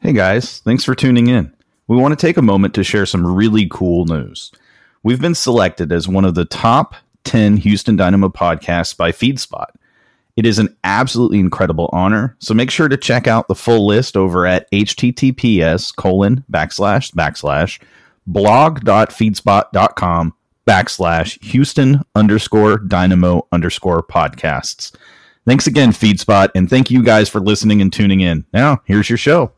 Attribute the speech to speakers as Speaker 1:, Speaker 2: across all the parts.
Speaker 1: Hey guys, thanks for tuning in. We want to take a moment to share some really cool news. We've been selected as one of the top 10 Houston Dynamo podcasts by FeedSpot. It is an absolutely incredible honor, so make sure to check out the full list over at https colon backslash backslash blog.feedspot.com backslash Houston underscore Dynamo underscore podcasts. Thanks again, FeedSpot, and thank you guys for listening and tuning in. Now, here's your show.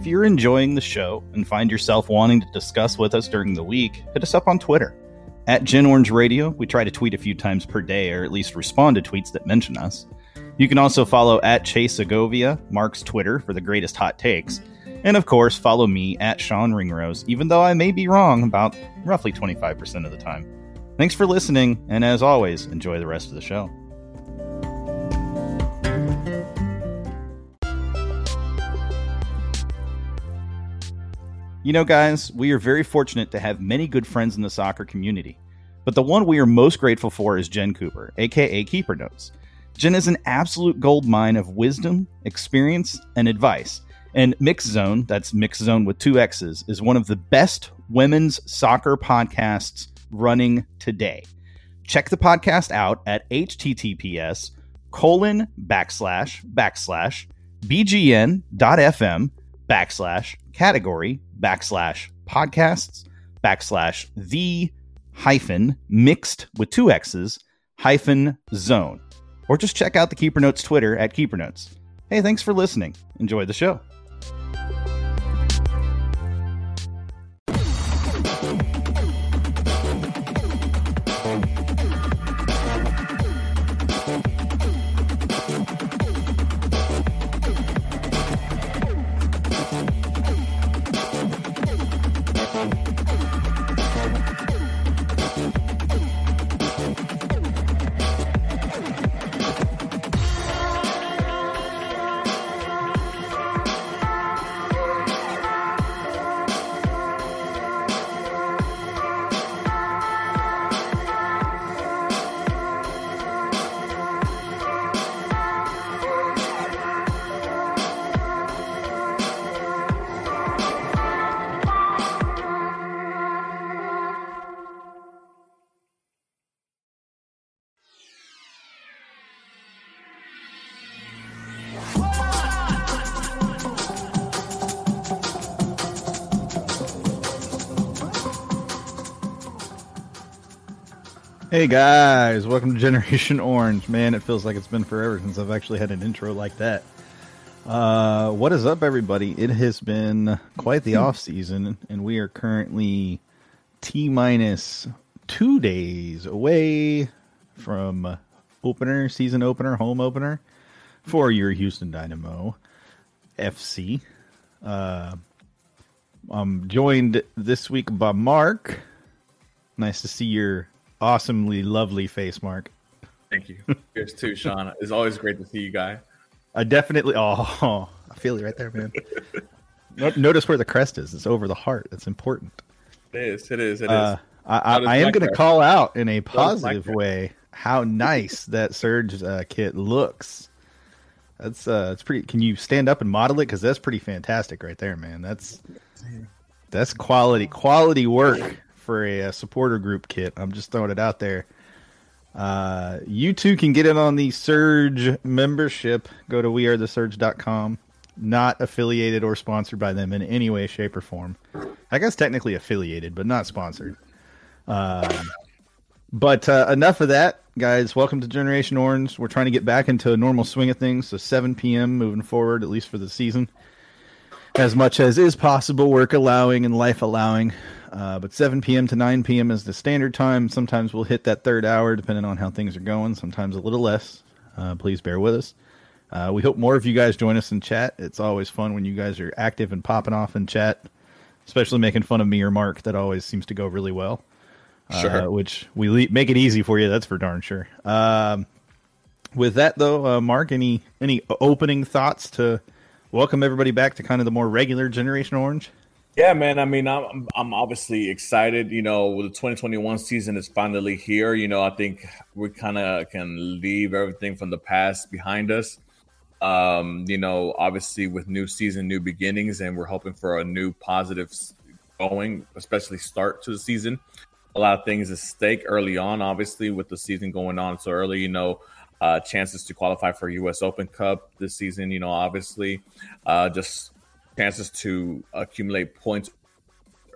Speaker 1: If you're enjoying the show and find yourself wanting to discuss with us during the week, hit us up on Twitter. At Gen Orange Radio, we try to tweet a few times per day or at least respond to tweets that mention us. You can also follow at Chase Segovia, Mark's Twitter, for the greatest hot takes. And of course, follow me at Sean Ringrose, even though I may be wrong about roughly 25% of the time. Thanks for listening, and as always, enjoy the rest of the show. You know, guys, we are very fortunate to have many good friends in the soccer community. But the one we are most grateful for is Jen Cooper, aka Keeper Notes. Jen is an absolute gold mine of wisdom, experience, and advice. And Mix Zone, that's Mix Zone with two X's, is one of the best women's soccer podcasts running today. Check the podcast out at https colon backslash backslash bgn.fm backslash category backslash podcasts backslash the hyphen mixed with two X's hyphen zone. Or just check out the Keeper Notes Twitter at Keeper Notes. Hey, thanks for listening. Enjoy the show. Hey guys, welcome to Generation Orange. Man, it feels like it's been forever since I've actually had an intro like that. Uh, what is up, everybody? It has been quite the off season, and we are currently t minus two days away from opener, season opener, home opener for your Houston Dynamo FC. Uh, I'm joined this week by Mark. Nice to see your awesomely lovely face, Mark.
Speaker 2: Thank you. Yours too, Sean. It's always great to see you, guy.
Speaker 1: I definitely. Oh, I feel you right there, man. Notice where the crest is. It's over the heart. That's important.
Speaker 2: It is. It is. It is. uh.
Speaker 1: I, I, I am going to call out in a positive way how nice that Surge uh, kit looks. That's uh, it's pretty. Can you stand up and model it? Because that's pretty fantastic right there, man. That's that's quality quality work for a, a, supporter group kit. I'm just throwing it out there. Uh, you too can get it on the Surge membership. Go to wearethesurge.com. Not affiliated or sponsored by them in any way, shape, or form. I guess technically affiliated, but not sponsored. Um, but uh, enough of that, guys. Welcome to Generation Orange. We're trying to get back into a normal swing of things. So 7 p.m. moving forward, at least for the season, as much as is possible, work allowing and life allowing. Uh, but 7 p.m. to 9 p.m. is the standard time. Sometimes we'll hit that third hour depending on how things are going, sometimes a little less. Uh, please bear with us. Uh, we hope more of you guys join us in chat. It's always fun when you guys are active and popping off in chat, especially making fun of me or Mark. That always seems to go really well. Uh, sure. which we le- make it easy for you. That's for darn sure. Um, with that though, uh, Mark, any any opening thoughts to welcome everybody back to kind of the more regular Generation Orange?
Speaker 2: Yeah, man. I mean, I'm I'm obviously excited. You know, the 2021 season is finally here. You know, I think we kind of can leave everything from the past behind us. Um, you know, obviously with new season, new beginnings, and we're hoping for a new positive going, especially start to the season. A lot of things at stake early on, obviously, with the season going on so early. You know, uh, chances to qualify for U.S. Open Cup this season. You know, obviously, uh, just chances to accumulate points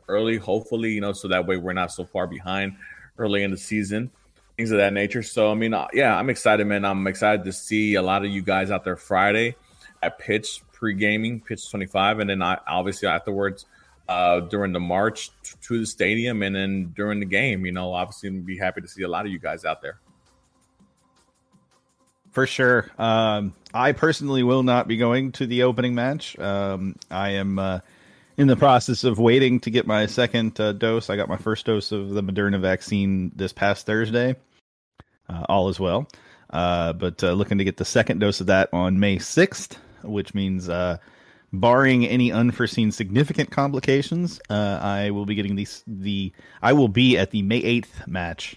Speaker 2: early, hopefully, you know, so that way we're not so far behind early in the season, things of that nature. So, I mean, uh, yeah, I'm excited, man. I'm excited to see a lot of you guys out there Friday at pitch pre gaming, pitch 25, and then I, obviously afterwards uh, during the march to the stadium and then during the game. You know, obviously, be happy to see a lot of you guys out there.
Speaker 1: For sure. Um, I personally will not be going to the opening match. Um, I am uh, in the process of waiting to get my second uh, dose. I got my first dose of the Moderna vaccine this past Thursday. Uh, all is well. Uh, but uh, looking to get the second dose of that on May 6th, which means, uh, barring any unforeseen significant complications, I will be getting these. The I will be at the May 8th match,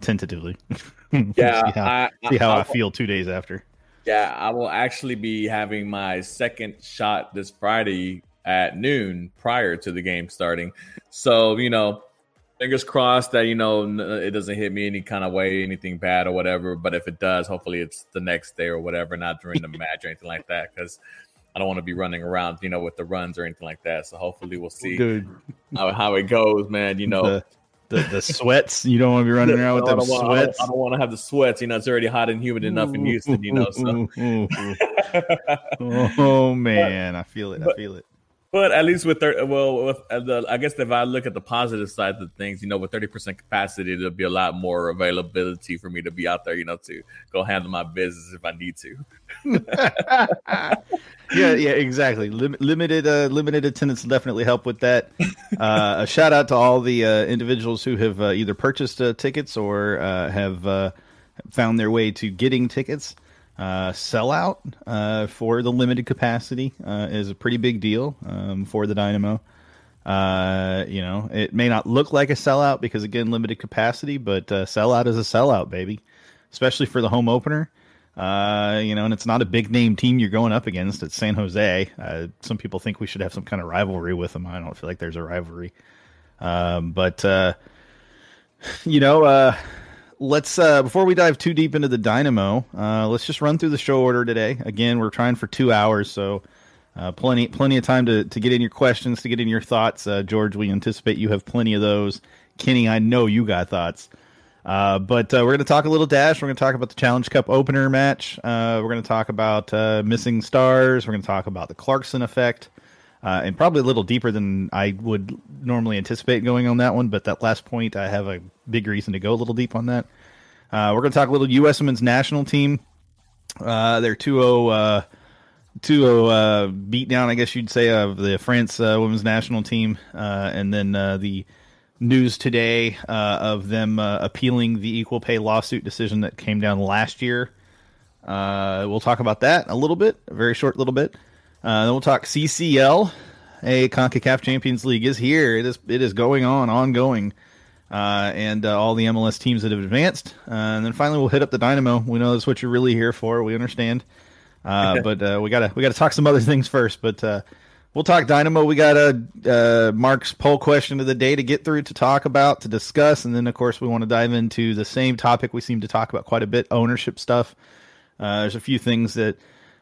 Speaker 1: tentatively.
Speaker 2: Yeah,
Speaker 1: see how, I, see how I, I, feel two days after.
Speaker 2: Yeah, I will actually be having my second shot this Friday at noon prior to the game starting. So you know, fingers crossed that you know it doesn't hit me any kind of way, anything bad or whatever. But if it does, hopefully it's the next day or whatever, not during the match or anything like that, because. I don't want to be running around, you know, with the runs or anything like that. So hopefully we'll see. How, how it goes, man. You know,
Speaker 1: the, the, the sweats. You don't want to be running around with them
Speaker 2: want,
Speaker 1: sweats.
Speaker 2: I don't, don't, want to have the sweats. You know, it's already hot and humid enough in Houston. You know, so.
Speaker 1: oh man, I feel it. I feel it.
Speaker 2: But at least with thir- well, with uh, the, I guess if I look at the positive side of things, you know, with thirty percent capacity, there'll be a lot more availability for me to be out there, you know, to go handle my business if I need to.
Speaker 1: yeah, yeah, exactly. Lim- limited, uh, limited attendance will definitely help with that. Uh, a shout out to all the uh, individuals who have uh, either purchased uh, tickets or uh, have found their way to getting tickets. Sellout uh, for the limited capacity is a pretty big deal um, for the Dynamo. you know, it may not look like a sellout because again, limited capacity, but uh, sellout is a sellout, baby. Especially for the home opener. Uh, you know, and it's not a big name team you're going up against. It's San Jose. Uh, some people think we should have some kind of rivalry with them. I don't feel like there's a rivalry. Um, but uh, you know, uh, let's uh, before we dive too deep into the Dynamo, uh, let's just run through the show order today. Again, we're trying for two hours, so uh, plenty plenty of time to to get in your questions, to get in your thoughts. Uh, George, we anticipate you have plenty of those. Kenny, I know you got thoughts. Uh, but uh, we're going to talk a little dash. We're going to talk about the Challenge Cup opener match. Uh, we're going to talk about uh, missing stars. We're going to talk about the Clarkson effect, uh, and probably a little deeper than I would normally anticipate going on that one. But that last point, I have a big reason to go a little deep on that. Uh, we're going to talk a little U.S. Women's National Team. their 2-0, 2-0 beat down, I guess you'd say, of the France Women's National Team, and then the news today uh, of them uh, appealing the equal pay lawsuit decision that came down last year. Uh, we'll talk about that a little bit, a very short little bit. Uh, then we'll talk CCL. Hey, CONCACAF Champions League is here. It is it is going on, ongoing, uh, and uh, all the MLS teams that have advanced. and then finally, we'll hit up the Dynamo. We know that's what you're really here for. We understand, but we gotta we gotta talk some other things first. But We'll talk Dynamo. We got a uh, Mark's poll question of the day to get through, to talk about, to discuss, and then of course we want to dive into the same topic we seem to talk about quite a bit: ownership stuff. Uh, there's a few things that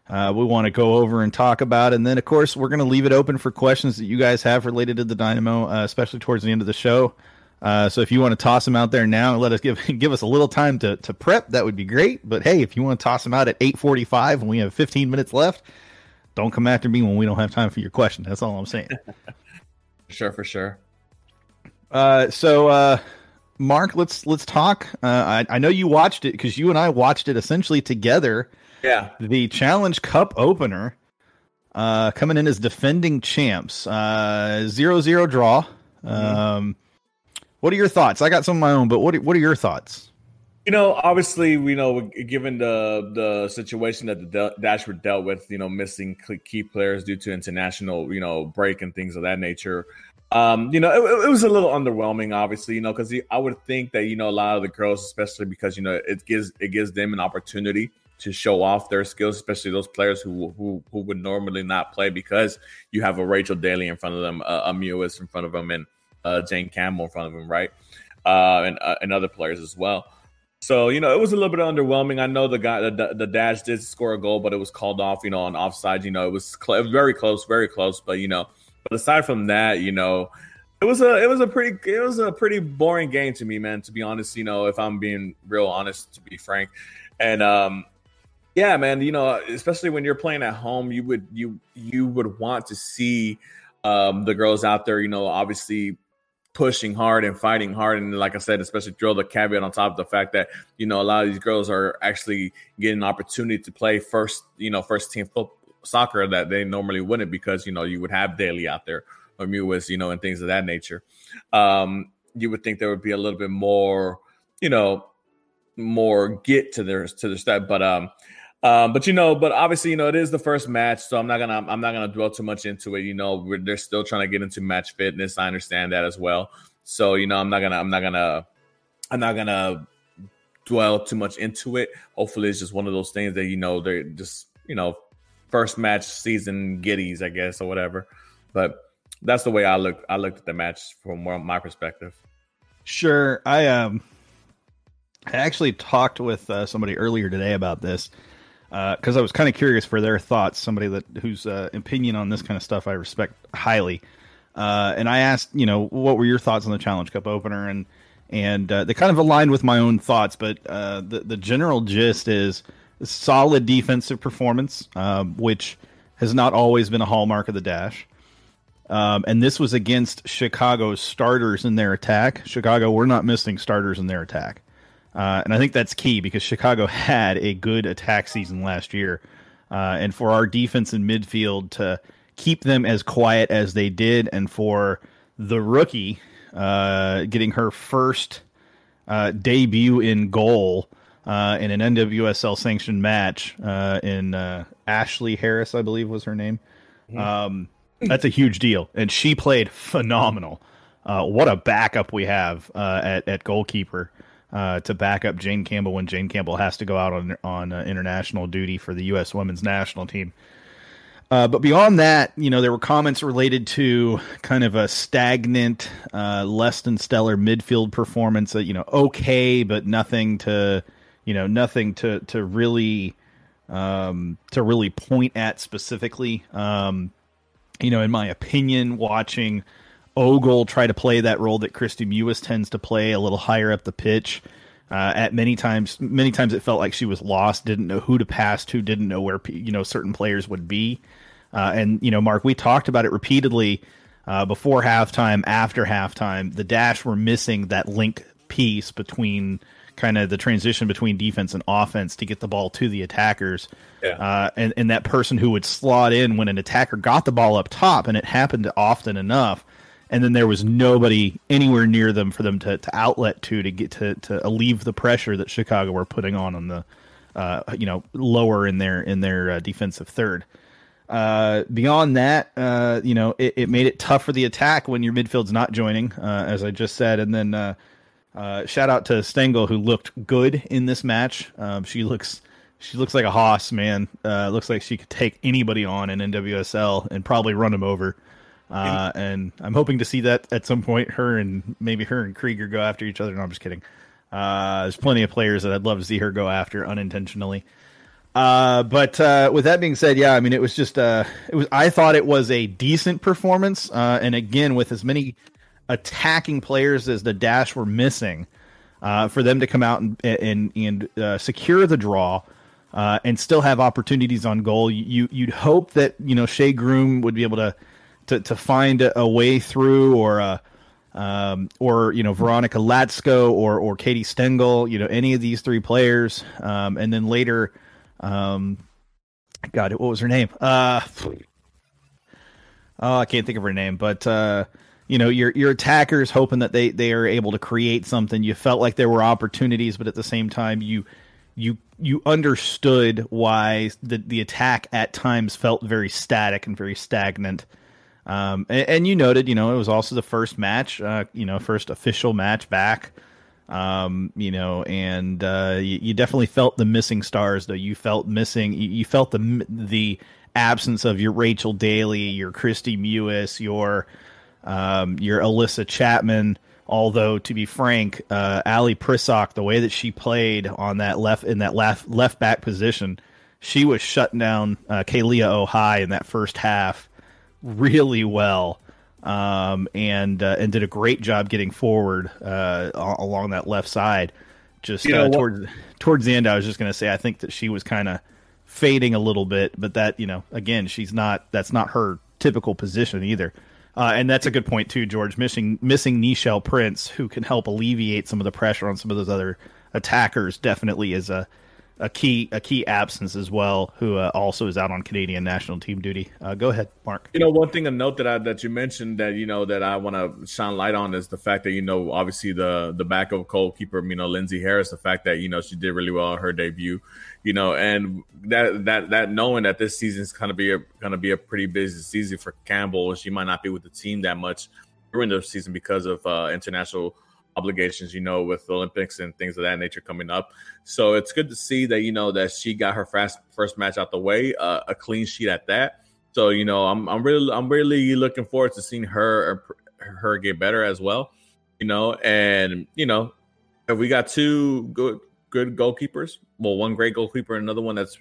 Speaker 1: uh, we want to go over and talk about, and then of course we're going to leave it open for questions that you guys have related to the Dynamo, uh, especially towards the end of the show. Uh, so if you want to toss them out there now and let us give give us a little time to, to prep, that would be great. But hey, if you want to toss them out at 8:45 and we have 15 minutes left don't come after me when we don't have time for your question. That's all I'm saying.
Speaker 2: sure, for sure.
Speaker 1: Uh, so, uh, Mark, let's let's talk. Uh, I, I know you watched it because you and I watched it essentially together.
Speaker 2: Yeah.
Speaker 1: The Challenge Cup opener, uh, coming in as defending champs. Uh, zero zero draw. Mm-hmm. Um, what are your thoughts? I got some of my own, but what are, what are your thoughts?
Speaker 2: You know, obviously, we know given the the situation that the Dash were dealt with, you know, missing key players due to international, you know, break and things of that nature. Um, you know, it, it, was a little underwhelming, obviously, you know, because I would think that you know a lot of the girls, especially because you know it gives it gives them an opportunity to show off their skills, especially those players who who who would normally not play because you have a Rachel Daly in front of them, uh, a Mewis in front of them, and uh, Jane Campbell in front of them, right? Uh, and uh, and other players as well. So you know, it was a little bit underwhelming. I know the guy, the, the dash did score a goal, but it was called off. You know, on offside. You know, it was cl- very close, very close. But you know, but aside from that, you know, it was a it was a pretty it was a pretty boring game to me, man. To be honest, you know, if I'm being real honest, to be frank, and um, yeah, man, you know, especially when you're playing at home, you would you you would want to see um the girls out there, you know, obviously pushing hard and fighting hard. And like I said, especially throw the caveat on top of the fact that, you know, a lot of these girls are actually getting an opportunity to play first, you know, first team football, soccer that they normally wouldn't because, you know, you would have Daly out there or Mewis, you know, and things of that nature. Um, you would think there would be a little bit more, you know, more get to their to their step. But um um, but you know, but obviously, you know, it is the first match, so I'm not gonna I'm not gonna dwell too much into it. You know, they're still trying to get into match fitness. I understand that as well. So you know, I'm not gonna I'm not gonna I'm not gonna dwell too much into it. Hopefully, it's just one of those things that you know they're just you know first match season giddies, I guess, or whatever. But that's the way I look. I looked at the match from my perspective.
Speaker 1: Sure, I um, I actually talked with uh, somebody earlier today about this because uh, I was kind of curious for their thoughts. Somebody that whose uh, opinion on this kind of stuff I respect highly, uh, and I asked, you know, what were your thoughts on the Challenge Cup opener, and and uh, they kind of aligned with my own thoughts. But uh, the the general gist is solid defensive performance, um, which has not always been a hallmark of the Dash. Um, and this was against Chicago's starters in their attack. Chicago, we're not missing starters in their attack. Uh, and I think that's key because Chicago had a good attack season last year. Uh, and for our defense and midfield to keep them as quiet as they did, and for the rookie uh, getting her first uh, debut in goal uh, in an NWSL sanctioned match uh, in Ashley Harris, I believe was her name. Mm-hmm. Um, that's a huge deal. And she played phenomenal. what a backup we have at, at goalkeeper uh, to back up Jane Campbell when Jane Campbell has to go out on on uh, international duty for the U.S. Women's National Team. Uh, but beyond that, you know, there were comments related to kind of a stagnant, uh, less than stellar midfield performance. That you know, okay, but nothing to, you know, nothing to to really um, to really point at specifically. Um, you know, in my opinion, watching Ogle try to play that role that Kristie Mewis tends to play a little higher up the pitch. Uh, at many times, many times it felt like she was lost, didn't know who to pass to, didn't know where you know certain players would be. Uh, and you know, Mark, we talked about it repeatedly uh, before halftime, after halftime. The dash were missing that link piece between kind of the transition between defense and offense to get the ball to the attackers. Yeah. Uh, and, and that person who would slot in when an attacker got the ball up top, and it happened often enough and then there was nobody anywhere near them for them to, to outlet to to get to to alleviate the pressure that Chicago were putting on on the uh, you know lower in their in their uh, defensive third. Uh, beyond that, uh, you know, it, it, made it tough for the attack when your midfield's not joining, uh, as I just said. And then uh, shout out to Stengel who looked good in this match. Um, she looks she looks like a hoss, man. looks like she could take anybody on in NWSL and probably run them over. Uh, and I'm hoping to see that at some point. Her and maybe her and Krieger go after each other. No, I'm just kidding. Uh, there's plenty of players that I'd love to see her go after unintentionally. Uh, but uh, with that being said, yeah, I mean, it was just uh, it was. I thought it was a decent performance, uh, and again, with as many attacking players as the Dash were missing, uh, for them to come out and and, and uh, secure the draw. Uh, and still have opportunities on goal. You you'd hope that you know Shea Groom would be able to to to find a, a way through or a um, or you know Veronica Latsko or or Katie Stengel, you know any of these three players, um, and then later, um, God, what was her name? Uh, oh, I can't think of her name, but uh, you know your your attackers hoping that they they are able to create something. You felt like there were opportunities, but at the same time you you you understood why the the attack at times felt very static and very stagnant. Um, and, and, you noted, you know, it was also the first match, uh, you know, first official match back. Um, you know, and uh, you, you, definitely felt the missing stars, though. You felt missing. You, you, felt the the absence of your Rachel Daly, your Kristie Mewis, your um, your Allisa Chapman. Although to be frank, uh, Ally Prisock, the way that she played on that left in that left left back position, she was shutting down uh, Kealia Ohai in that first half really well um, and uh, and did a great job getting forward uh, along that left side. Just you know, uh, towards towards the end, I was just going to say I think that she was kind of fading a little bit, but that you know again she's not that's not her typical position either. Uh, and that's a good point too, George. Missing missing Nichelle Prince, who can help alleviate some of the pressure on some of those other attackers, definitely is a a key a key absence as well, who uh, also is out on Canadian national team duty. Uh, go ahead, Mark.
Speaker 2: You know, one thing to note that I, that you mentioned that you know that I want to shine light on is the fact that you know obviously the the backup goalkeeper, you know Lindsey Harris, the fact that you know she did really well on her debut, you know, and that that that knowing that this season is to be a to be a pretty busy season for Campbell, she might not be with the team that much during the season because of uh, international obligations, you know, with Olympics and things of that nature coming up. So it's good to see that you know that she got her first first match out the way, uh, a clean sheet at that. So you know, I'm I'm really I'm really looking forward to seeing her her get better as well. You know, and you know, we got two good good goalkeepers, well, one great goalkeeper, and another one that's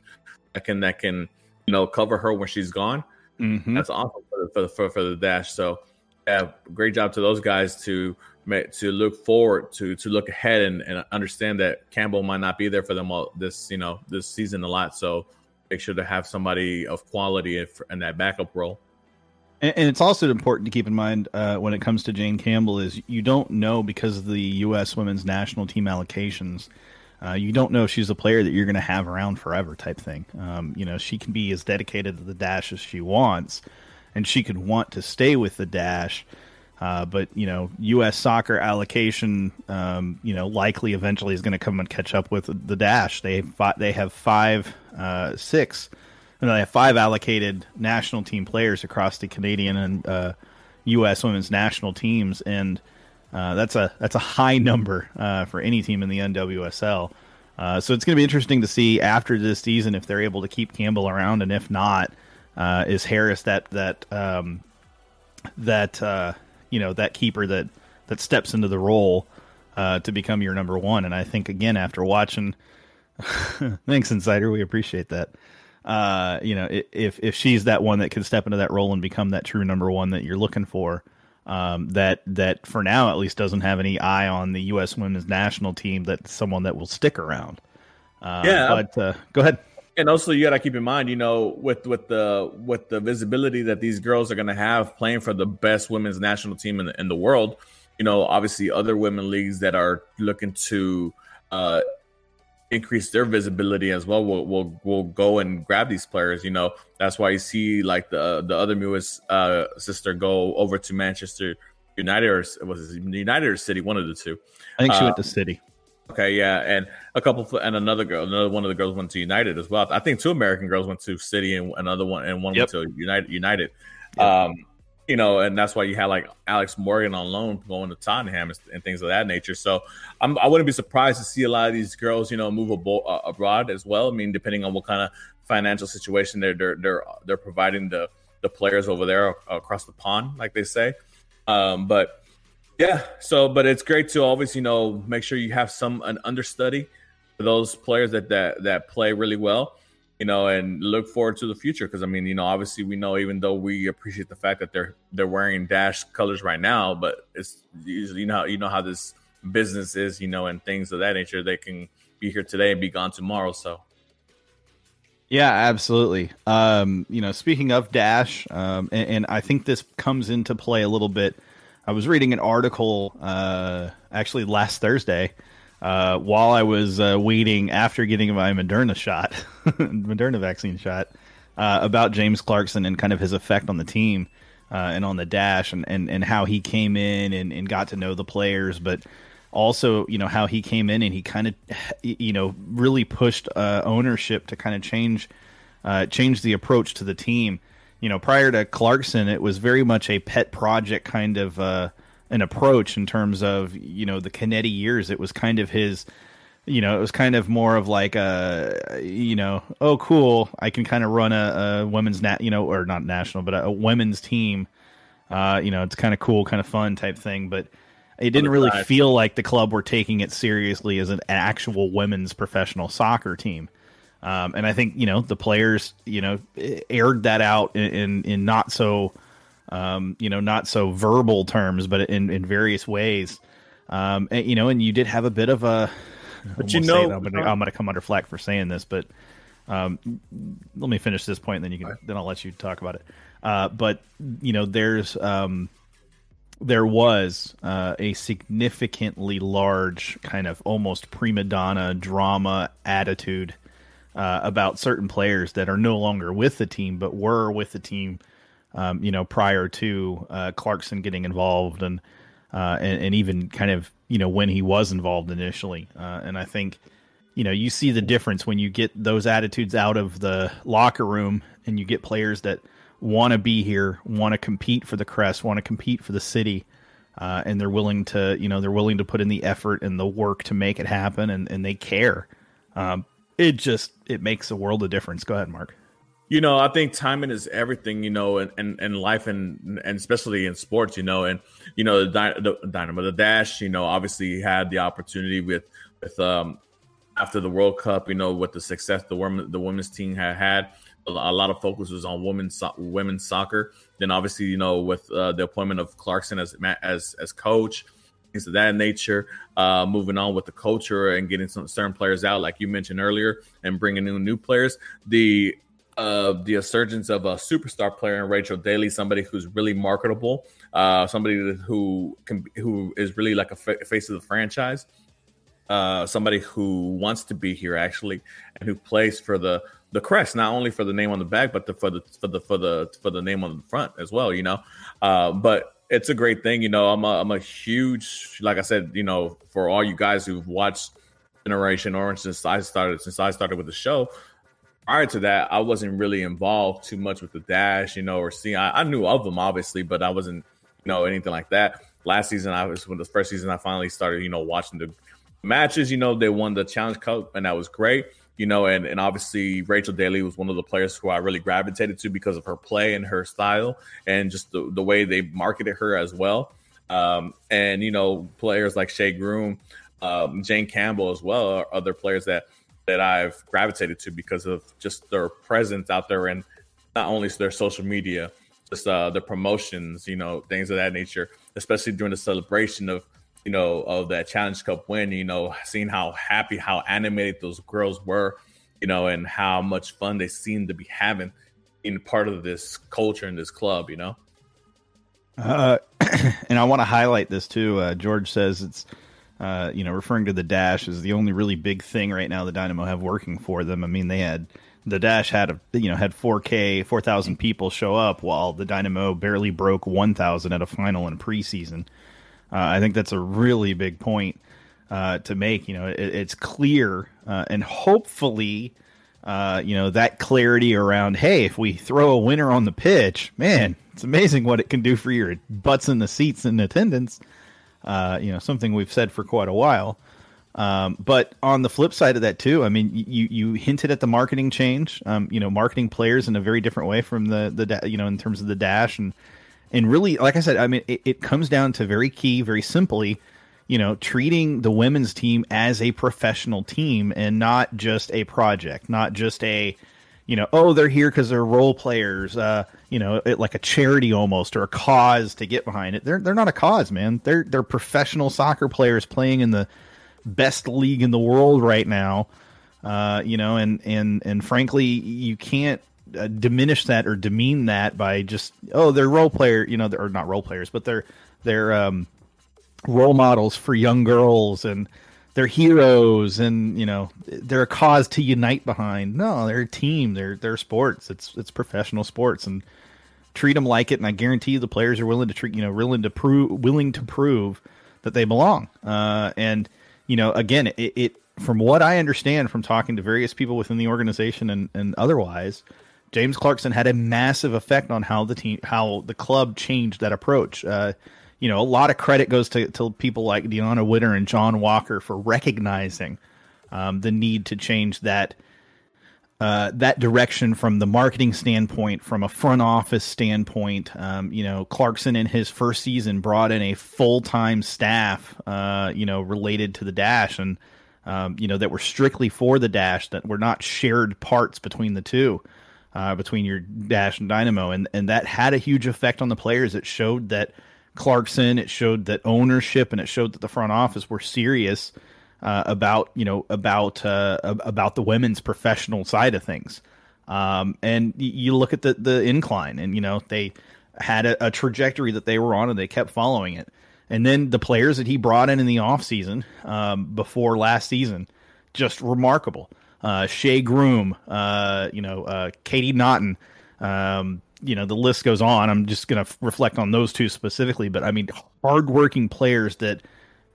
Speaker 2: that can that can you know cover her when she's gone. Mm-hmm. That's awesome for the, for, for the dash. So, yeah, great job to those guys to to look forward to to look ahead and, and understand that Campbell might not be there for them all this you know this season a lot. So make sure to have somebody of quality in, that backup role.
Speaker 1: And, and, it's also important to keep in mind uh, when it comes to Jane Campbell is you don't know because of the U.S. Women's National Team allocations. Uh, you don't know if she's a player that you're going to have around forever, type thing. Um, you know, she can be as dedicated to the dash as she wants, and she could want to stay with the dash uh, but you know, U.S. soccer allocation, um, you know, likely eventually is going to come and catch up with the dash. They have they have five, uh, six, and they have five allocated national team players across the Canadian and uh, U.S. women's national teams, and uh, that's a that's a high number uh, for any team in the NWSL. Uh, so it's going to be interesting to see after this season if they're able to keep Campbell around, and if not, is Harris that that um, that you know that keeper that that steps into the role uh, to become your number one. And I think again after watching, thanks Insider, we appreciate that. Uh, you know, if if she's that one that can step into that role and become that true number one that you're looking for, um, that that for now at least doesn't have any eye on the U.S. Women's National Team. That's someone that will stick around. Uh, yeah, but uh, go ahead
Speaker 2: and also you got to keep in mind, you know, with with the with the visibility that these girls are going to have playing for the best women's national team in the, in the world. You know, obviously other women leagues that are looking to uh, increase their visibility as well will will will go and grab these players. You know, that's why you see like the the other newest uh, sister go over to Manchester United or was it United or City, one of the two.
Speaker 1: I think she uh, went to City.
Speaker 2: Okay, yeah, and a couple and another girl, another one of the girls went to United as well. I think two American girls went to City and another one and one yep. went to United. United, yep. um, you know, and that's why you had like Alex Morgan on loan going to Tottenham and, and things of that nature. So I'm, I would not be surprised to see a lot of these girls, you know, move abo- uh, abroad as well. I mean, depending on what kind of financial situation they're they're they're, they're providing the the players over there across the pond, like they say. Um, but yeah. So, but it's great to always, you know, make sure you have some an understudy for those players that that that play really well, you know, and look forward to the future. Because I mean, you know, obviously we know even though we appreciate the fact that they're they're wearing dash colors right now, but it's you know you know how this business is, you know, and things of that nature. They can be here today and be gone tomorrow. So.
Speaker 1: Yeah, absolutely. Um, you know, speaking of Dash, um, and, and I think this comes into play a little bit I was reading an article uh, actually last Thursday uh, while I was uh, waiting after getting my Moderna shot, Moderna vaccine shot, uh, about James Clarkson and kind of his effect on the team. uh, and on the dash and, and, and how he came in and, and got to know the players, but also you know how he came in and he kind of you know really pushed uh, ownership to kind of change change the approach to the team. You know, prior to Clarkson, it was very much a pet project kind of uh, an approach in terms of you know the Canetti years. It was kind of his you know, it was kind of more of like a, you know, oh, cool, I can kind of run a, a women's nat, you know, or not national, but a, a women's team. Uh, you know, it's kind of cool, kind of fun type thing, but it didn't really feel like the club were taking it seriously as an actual women's professional soccer team. Um, and I think you know the players, you know, aired that out in in, in not so, um, you know, not so verbal terms, but in in various ways. Um, and, you know, and you did have a bit of a
Speaker 2: but you know,
Speaker 1: I'm I'm gonna come under flack for saying this, but um, let me finish this point, and then you can right. then I'll let you talk about it. Uh, but you know, there's um, there was uh, a significantly large kind of almost prima donna drama attitude uh, about certain players that are no longer with the team, but were with the team. Um, you know, prior to uh, Clarkson getting involved and, uh, and and even kind of you know when he was involved initially. Uh, and I think you know you see the difference when you get those attitudes out of the locker room and you get players that want to be here, want to compete for the crest, want to compete for the city. Uh, and they're willing to, you know, they're willing to put in the effort and the work to make it happen, and, and they care. Um, it just it makes a world of difference. Go ahead, Mark.
Speaker 2: You know, I think timing is everything. You know, and and, and life and and especially in sports. You know, and you know the, the Dynamo, the Dash. You know, obviously had the opportunity with with um after the World Cup. You know, with the success the women the women's team had had. A lot of focus was on women's so- women's soccer. Then obviously, you know, with uh, the appointment of Clarkson as as as coach, things of that nature. Uh, moving on with the culture and getting some certain players out, like you mentioned earlier, and bringing in new players. The uh, the resurgence of a superstar player in Rachel Daly, somebody who's really marketable, uh, somebody who can who is really like a face of the franchise, uh, somebody who wants to be here actually, and who plays for the the crest, not only for the name on the back, but the, for the for the for the for the name on the front as well. You know, uh, but it's a great thing. You know, I'm a I'm a huge like I said. You know, for all you guys who've watched Generation Orange since I started since I started with the show prior to that, I wasn't really involved too much with the dash, you know, or seeing. I, I, knew of them obviously, but I wasn't, you know, anything like that. Last season, I was when the first season I finally started, you know, watching the matches. You know, they won the Challenge Cup, and that was great. You know, and and obviously Rachel Daly was one of the players who I really gravitated to because of her play and her style, and just the the way they marketed her as well. Um, and you know, players like Shea Groom, um, Jane Campbell as well, are other players that that I've gravitated to because of just their presence out there and not only their social media, just uh, their promotions, you know, things of that nature, especially during the celebration of, you know, of that Challenge Cup win, you know, seeing how happy, how animated those girls were, you know, and how much fun they seemed to be having in part of this culture in this club, you know.
Speaker 1: Uh, and I want to highlight this too. Uh, George says it's uh, you know, referring to the dash is the only really big thing right now the Dynamo have working for them. I mean, they had the dash had a you know had 4K 4,000 people show up while the Dynamo barely broke 1,000 at a final in preseason. Uh, I think that's a really big point uh, to make. You know, it, it's clear uh, and hopefully. Uh, you know that clarity around hey if we throw a winner on the pitch man it's amazing what it can do for your butts in the seats and attendance uh, you know, something we've said for quite a while. Um, but on the flip side of that too, I mean, you you hinted at the marketing change. Um, you know, marketing players in a very different way from the the you know in terms of the dash and and really, like I said, I mean, it, it comes down to very key, very simply, you know, treating the women's team as a professional team and not just a project, not just a you know, oh, they're here because they're role players, uh, you know, it, like a charity almost or a cause to get behind it. They're they're not a cause, man. They're they're professional soccer players playing in the best league in the world right now. Uh, you know, and and and frankly, you can't uh, diminish that or demean that by just oh, they're role player, you know, or not role players, but they're they're um, role models for young girls and they're heroes and you know they're a cause to unite behind. No, they're a team. They're they're sports. It's it's professional sports, and treat them like it, and I guarantee the players are willing to treat you know willing to prove willing to prove that they belong. Uh, and you know, again, it, it from what I understand from talking to various people within the organization and, and otherwise, James Clarkson had a massive effect on how the team, how the club changed that approach. Uh, you know, a lot of credit goes to, to people like Deanna Witter and John Walker for recognizing um, the need to change that uh, that direction from the marketing standpoint, from a front office standpoint. Um, you know, Clarkson in his first season brought in a full time staff, uh, you know, related to the Dash and, um, you know, that were strictly for the Dash, that were not shared parts between the two, uh, between your Dash and Dynamo. And, and that had a huge effect on the players. It showed that Clarkson, it showed that ownership, and it showed that the front office were serious uh, about you know about uh, about the women's professional side of things. Um, and you look at the the incline, and you know they had a, a, trajectory that they were on, and they kept following it. And then the players that he brought in in the off season um, before last season, just remarkable. Uh, Groom, uh, you know, uh, Katie Naughton, um, you know, the list goes on. I'm just going to f- reflect on those two specifically, but I mean, hardworking players that,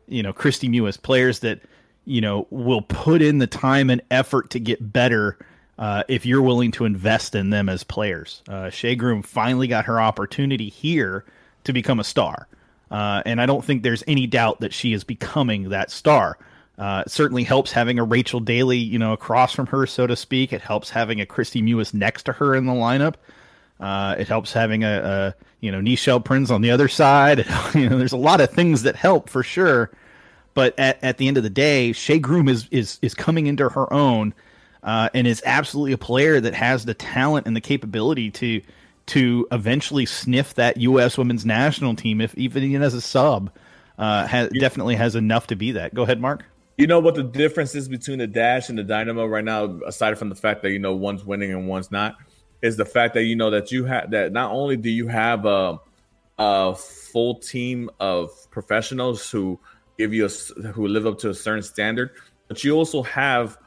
Speaker 1: you know, Kristie Mewis, players that you know, will put in the time and effort to get better uh, if you're willing to invest in them as players. Uh, Groom finally got her opportunity here to become a star. Uh, and I don't think there's any doubt that she is becoming that star. Uh, it certainly helps having a Rachel Daly, you know, across from her, so to speak. It helps having a Kristie Mewis next to her in the lineup. Uh, it helps having a, a you know Nichelle Prince on the other side. you know, there's a lot of things that help for sure. But at, at the end of the day, Shea Groom is is is coming into her own, uh, and is absolutely a player that has the talent and the capability to to eventually sniff that U.S. Women's National Team, if even as a sub. Uh, has, yeah. definitely has enough to be that. Go ahead, Mark.
Speaker 2: You know what the difference is between the Dash and the Dynamo right now, aside from the fact that you know one's winning and one's not, is the fact that you know that you have that not only do you have a, a full team of professionals who give you a, who live up to a certain standard, but you also have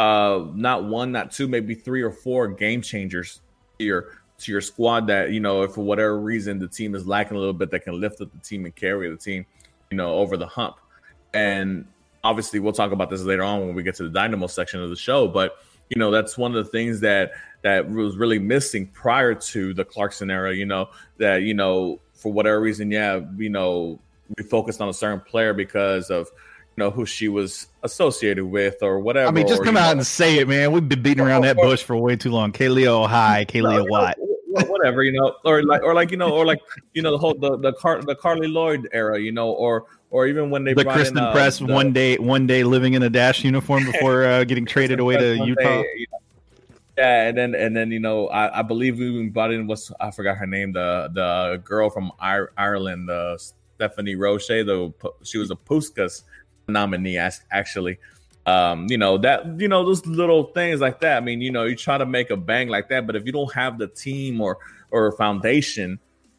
Speaker 2: uh, not one, not two, maybe three or four game changers here to your squad that you know if for whatever reason the team is lacking a little bit that can lift up the team and carry the team you know over the hump. And obviously we'll talk about this later on when we get to the dynamo section of the show but you know that's one of the things that that was really missing prior to the clarkson era you know that you know for whatever reason yeah you know we focused on a certain player because of you know who she was associated with or whatever.
Speaker 1: I mean, just come out know. and say it, man. We've been beating around that bush for way too long. Kealia Ohai, Kealia no, Watt.
Speaker 2: whatever, you know, or like, or like, you know, or like, you know, the whole the the, Car- the Carli Lloyd era, you know, or or even when they
Speaker 1: the Christen
Speaker 2: in,
Speaker 1: uh, Press the, one day one day living in a dash uniform before uh, getting traded away to Utah. Day, you know,
Speaker 2: yeah, and then and then you know I, I believe we even brought in what's I forgot her name the the girl from Ireland the Stephanie Roche, though she was a Puskas nominee actually. Um, you know that you know those little things like that. I mean, you know, you try to make a bang like that, but if you don't have the team or or foundation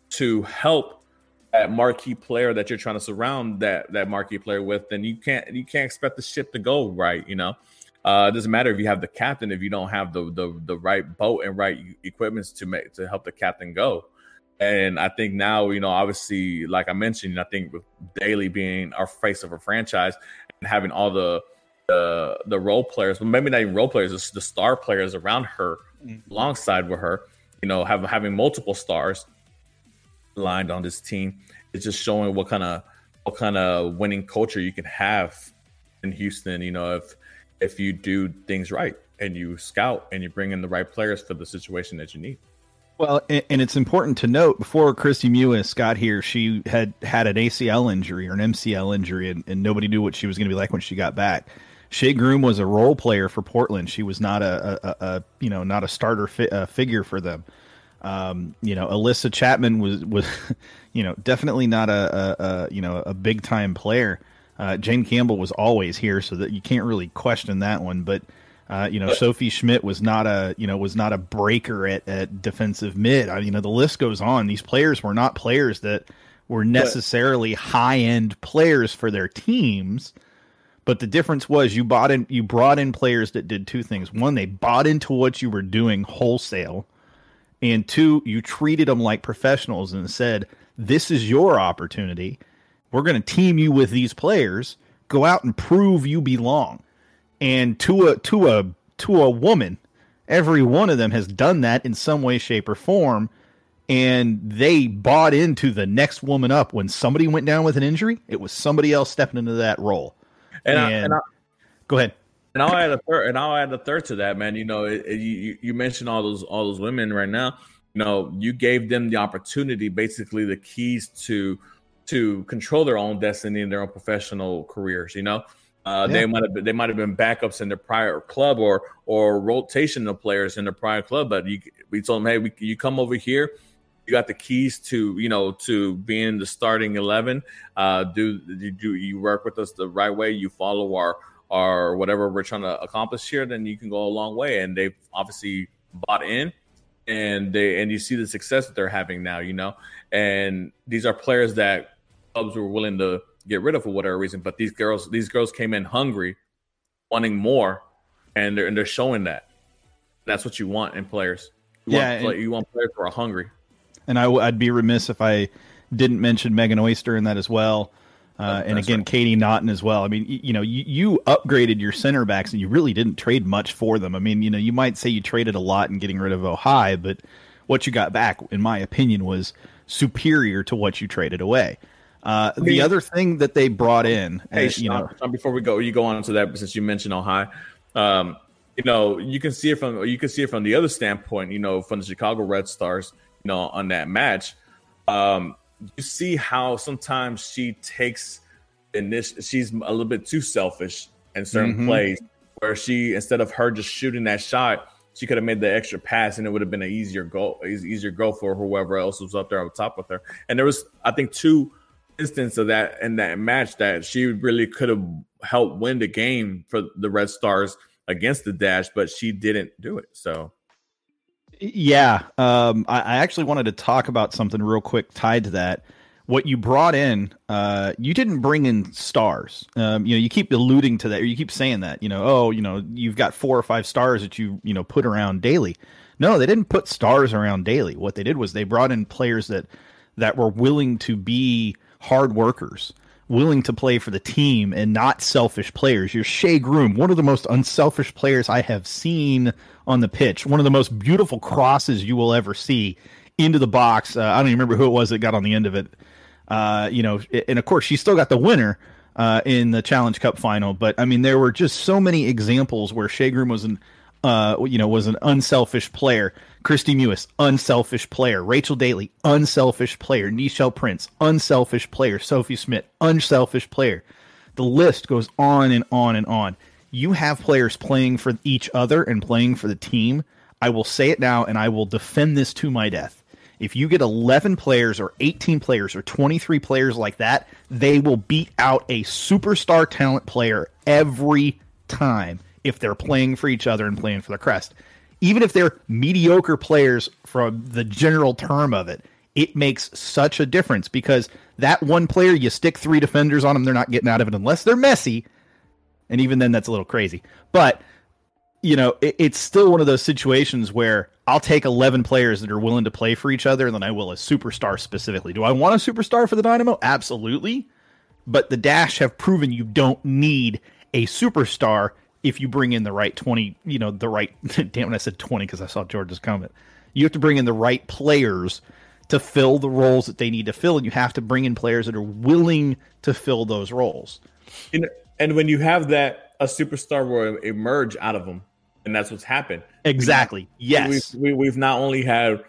Speaker 2: to help that marquee player that you're trying to surround that that marquee player with, then you can't you can't expect the ship to go right. You know, uh, it doesn't matter if you have the captain if you don't have the the the right boat and right equipments to make to help the captain go. And I think now, you know, obviously, like I mentioned, I think with Daly being our face of a franchise and having all the the the role players, but maybe not even role players, it's the star players around her, mm-hmm. alongside with her, you know, have, having multiple stars lined on this team, it's just showing what kind of what kind of winning culture you can have in Houston. You know, if if you do things right and you scout and you bring in the right players for the situation that you need.
Speaker 1: Well, and it's important to note before Kristie Mewis got here, she had had an ACL injury or an MCL injury, and, and nobody knew what she was going to be like when she got back. Shea Groom was a role player for Portland. She was not a, a, a you know not a starter fi- uh, figure for them. Um, you know, Alyssa Chapman was was you know definitely not a, a you know a big time player. Uh, Jane Campbell was always here, so that you can't really question that one. But uh, you know, Sophie Schmidt was not a you know was not a breaker at, at defensive mid. I, you know, the list goes on. These players were not players that were necessarily high end players for their teams. But the difference was you bought in you brought in players that did two things. One, they bought into what you were doing wholesale, and two, you treated them like professionals and said, "This is your opportunity. We're going to team you with these players. Go out and prove you belong." And to a to a to a woman, every one of them has done that in some way, shape, or form. And they bought into the next woman up. When somebody went down with an injury, it was somebody else stepping into that role. And, and, I, and I, go ahead.
Speaker 2: And I'll add a third. And I'll add a third to that, man. You know, it, it, you you mentioned all those all those women right now. You know, you gave them the opportunity, basically the keys to to control their own destiny in their own professional careers. You know, uh, yeah. they might have been, they might have been backups in their prior club or or rotational players in their prior club, but you, we told them, hey, we, you come over here. You got the keys to you know to being the starting eleven. Uh, do you do you work with us the right way? You follow our or whatever we're trying to accomplish here, then you can go a long way. And they've obviously bought in, and they and you see the success that they're having now. You know, and these are players that clubs were willing to get rid of for whatever reason. But these girls, these girls came in hungry, wanting more, and they're and they're showing that. That's what you want in players. You
Speaker 1: yeah,
Speaker 2: want, you want players who are hungry.
Speaker 1: And I, would be remiss if I didn't mention Megan Oyster in that as well. Uh, and again, right. Katie Naughton as well. I mean, you, you know, you, you, upgraded your center backs and you really didn't trade much for them. I mean, you know, you might say you traded a lot in getting rid of Ohai, but what you got back, in my opinion, was superior to what you traded away. Uh, the other thing that they brought in,
Speaker 2: hey, uh, you know, before we go, you go on to that since you mentioned Ohai. Um, you know, you can see it from you can see it from the other standpoint. You know, from the Chicago Red Stars. You know, on that match. Um, you see how sometimes she takes initial she's a little bit too selfish in certain mm-hmm. plays where she instead of her just shooting that shot she could have made the extra pass and it would have been an easier goal easier goal for whoever else was up there on top with her and there was i think two instances of that in that match that she really could have helped win the game for the red stars against the dash but she didn't do it so
Speaker 1: yeah, um, I, I, actually wanted to talk about something real quick tied to that. What you brought in, uh, you didn't bring in stars. Um, you know, you keep alluding to that, or you keep saying that. You know, oh, you know, you've got four or five stars that you you know put around daily. No, they didn't put stars around daily. What they did was they brought in players that that were willing to be hard workers willing to play for the team and not selfish players. You're Shea Groom, one of the most unselfish players I have seen on the pitch. One of the most beautiful crosses you will ever see into the box. Uh, I don't even remember who it was that got on the end of it. Uh, you know, and of course she still got the winner uh, in the Challenge Cup final. But I mean, there were just so many examples where Shea Groom was an, uh, you know, was an unselfish player. Kristie Mewis, unselfish player. Rachel Daly, unselfish player. Nichelle Prince, unselfish player. Sophie Schmidt, unselfish player. The list goes on and on and on. You have players playing for each other and playing for the team. I will say it now and I will defend this to my death. If you get 11 players or 18 players or 23 players like that, they will beat out a superstar talent player every time if they're playing for each other and playing for the crest even if they're mediocre players from the general term of it, it makes such a difference because that one player, you stick three defenders on them, they're not getting out of it unless they're Messi. And even then, that's a little crazy. But, you know, it, it's still one of those situations where I'll take 11 players that are willing to play for each other than I will a superstar specifically. Do I want a superstar for the Dynamo? Absolutely. But the Dash have proven you don't need a superstar if you bring in the right 20, you know, the right, damn it, I said 20 because I saw George's comment. You have to bring in the right players to fill the roles that they need to fill, and you have to bring in players that are willing to fill those roles.
Speaker 2: And, and when you have that, a superstar will emerge out of them, and that's what's happened.
Speaker 1: Exactly. Yes.
Speaker 2: We've, we, have we have not only had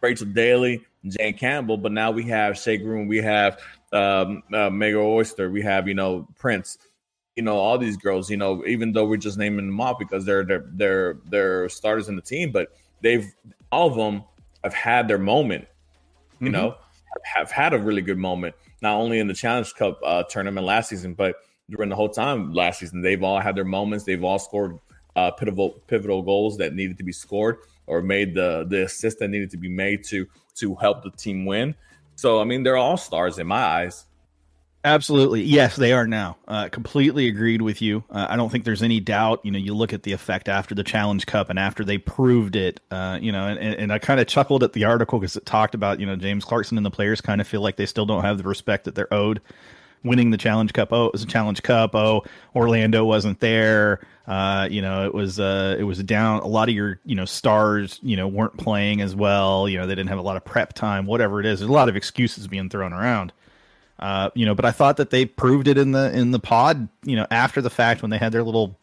Speaker 2: Rachel Daly, Jane Campbell, but now we have Shea Groom, we have um, uh, Megan Oyster, we have, you know, Prince you know all these girls you know even though we're just naming them off because they're they're they're they're starters in the team but they've all of them have had their moment you mm-hmm. know have had a really good moment not only in the challenge cup uh, tournament last season but during the whole time last season they've all had their moments. They've all scored uh, pivotal pivotal goals that needed to be scored or made the the assist that needed to be made to to help the team win. So i mean they're all stars in my eyes
Speaker 1: Absolutely. Yes, they are now. Uh, completely agreed with you. Uh, I don't think there's any doubt. You know, you look at the effect after the Challenge Cup and after they proved it, uh, you know, and, and I kind of chuckled at the article because it talked about, you know, James Clarkson and the players kind of feel like they still don't have the respect that they're owed winning the Challenge Cup. Oh, it was a Challenge Cup. Oh, Orlando wasn't there. Uh, you know, it was uh, it was down. A lot of your you know stars you know weren't playing as well. You know, they didn't have a lot of prep time. Whatever it is, there's a lot of excuses being thrown around. Uh, you know, but I thought that they proved it in the in the pod. You know, after the fact when they had their little,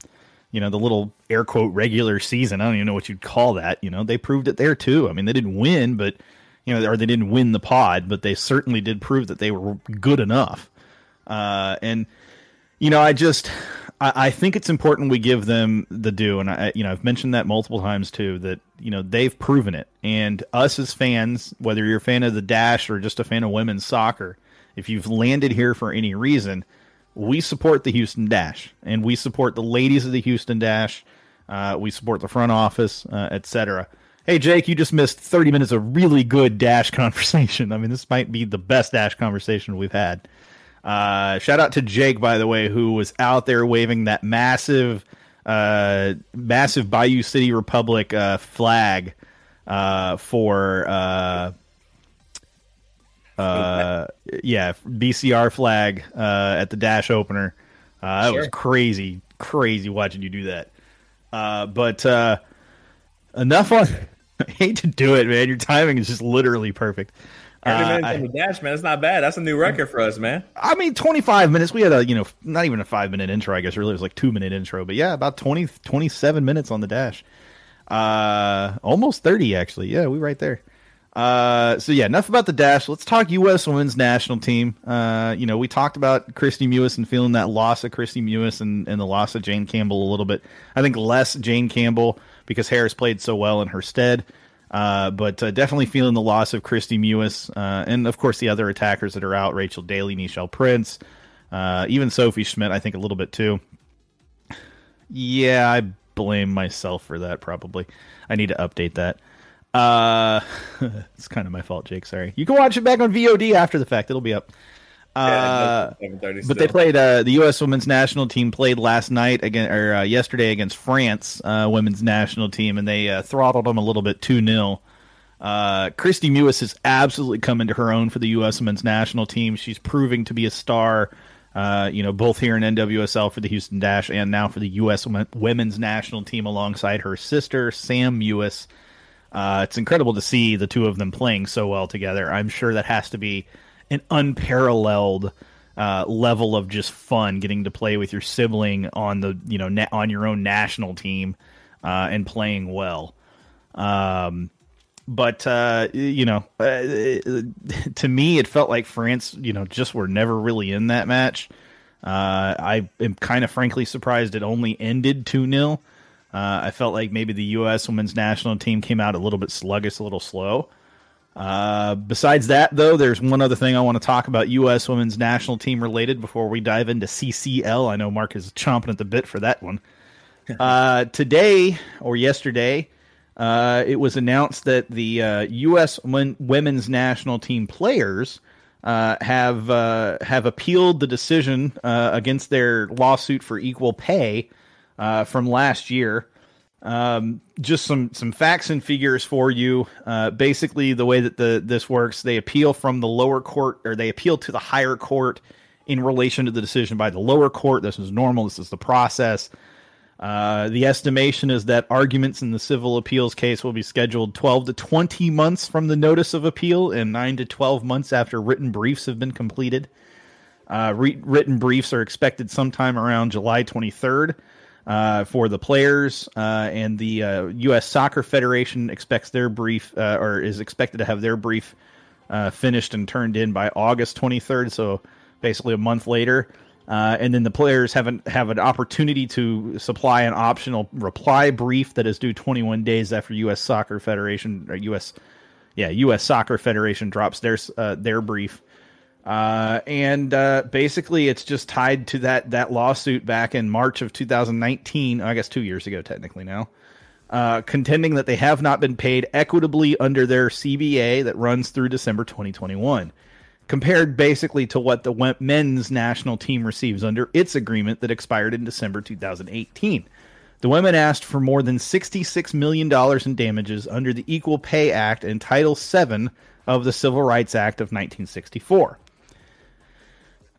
Speaker 1: you know, the little air quote regular season. I don't even know what you'd call that. You know, they proved it there too. I mean, they didn't win, but you know, or they didn't win the pod, but they certainly did prove that they were good enough. Uh, and you know, I just I, I, think it's important we give them the due, and I you know I've mentioned that multiple times too. That you know they've proven it, and us as fans, whether you're a fan of the Dash or just a fan of women's soccer if you've landed here for any reason, we support the Houston Dash and we support the ladies of the Houston Dash. Uh, we support the front office, uh, etc. Hey, Jake, you just missed 30 minutes of really good Dash conversation. I mean, this might be the best Dash conversation we've had. Uh, shout out to Jake, by the way, who was out there waving that massive, uh, massive Bayou City Republic uh, flag uh, for uh, yeah, BCR flag uh, at the dash opener. Uh, that sure. was crazy, crazy watching you do that. Uh, but uh, enough on. I hate to do it, man. Your timing is just literally perfect.
Speaker 2: Thirty uh, minutes on the dash, man. That's not bad. That's a new record for us, man.
Speaker 1: I mean, twenty-five minutes. We had a, you know, not even a five-minute intro. I guess really it was like two-minute intro, but yeah, about 20, 27 minutes on the dash. Uh, almost thirty actually. Yeah, we right there. Uh, so yeah, enough about the dash. Let's talk U.S. Women's National Team. Uh, you know, we talked about Kristie Mewis and feeling that loss of Kristie Mewis and, and the loss of Jane Campbell a little bit. I think less Jane Campbell because Harris played so well in her stead. Uh, but uh, definitely feeling the loss of Kristie Mewis, uh, and of course the other attackers that are out: Rachel Daly, Nichelle Prince, uh, even Sophie Schmidt. I think a little bit too. Yeah, I blame myself for that. Probably, I need to update that. Uh, it's kind of my fault, Jake. Sorry. You can watch it back on VOD after the fact. It'll be up. Uh, but they played. Uh, the U.S. Women's National Team played last night again or uh, yesterday against France uh, Women's National Team, and they uh, throttled them a little bit two 0 uh, Kristie Mewis has absolutely come into her own for the U.S. Women's National Team. She's proving to be a star. Uh, you know, both here in NWSL for the Houston Dash and now for the U.S. Women's National Team alongside her sister Sam Mewis. Uh, it's incredible to see the two of them playing so well together. I'm sure that has to be an unparalleled uh, level of just fun getting to play with your sibling on the you know na- on your own national team uh, and playing well. Um, but uh, you know, uh, to me, it felt like France, you know, just were never really in that match. Uh, I am kind of frankly surprised it only ended two 0 uh, I felt like maybe the U.S. women's national team came out a little bit sluggish, a little slow. Uh, besides that, though, there's one other thing I want to talk about U.S. women's national team related before we dive into CCL. I know Mark is chomping at the bit for that one. uh, today or yesterday, uh, it was announced that the U.S. Uh, women's national team players uh, have uh, have appealed the decision against their lawsuit for equal pay uh, from last year. Um, just some some facts and figures for you. Uh, basically, the way that the this works, they appeal from the lower court, or they appeal to the higher court in relation to the decision by the lower court. This is normal. This is the process. Uh, the estimation is that arguments in the civil appeals case will be scheduled 12 to 20 months from the notice of appeal and 9 to 12 months after written briefs have been completed. Uh, re- written briefs are expected sometime around July 23rd uh, for the players, uh, and the uh, U.S. Soccer Federation expects their brief uh, or is expected to have their brief uh, finished and turned in by August 23rd. So basically a month later. Uh, and then the players have an, have an opportunity to supply an optional reply brief that is due 21 days after U.S. Soccer Federation or U.S. Yeah, U.S. Soccer Federation drops their their brief. Uh, and uh, basically, it's just tied to that that lawsuit back in March of 2019. I guess two years ago, technically now, uh, contending that they have not been paid equitably under their CBA that runs through December 2021. compared basically to what the men's national team receives under its agreement that expired in December 2018. The women asked for more than $66 million in damages under the Equal Pay Act and Title VII of the Civil Rights Act of 1964.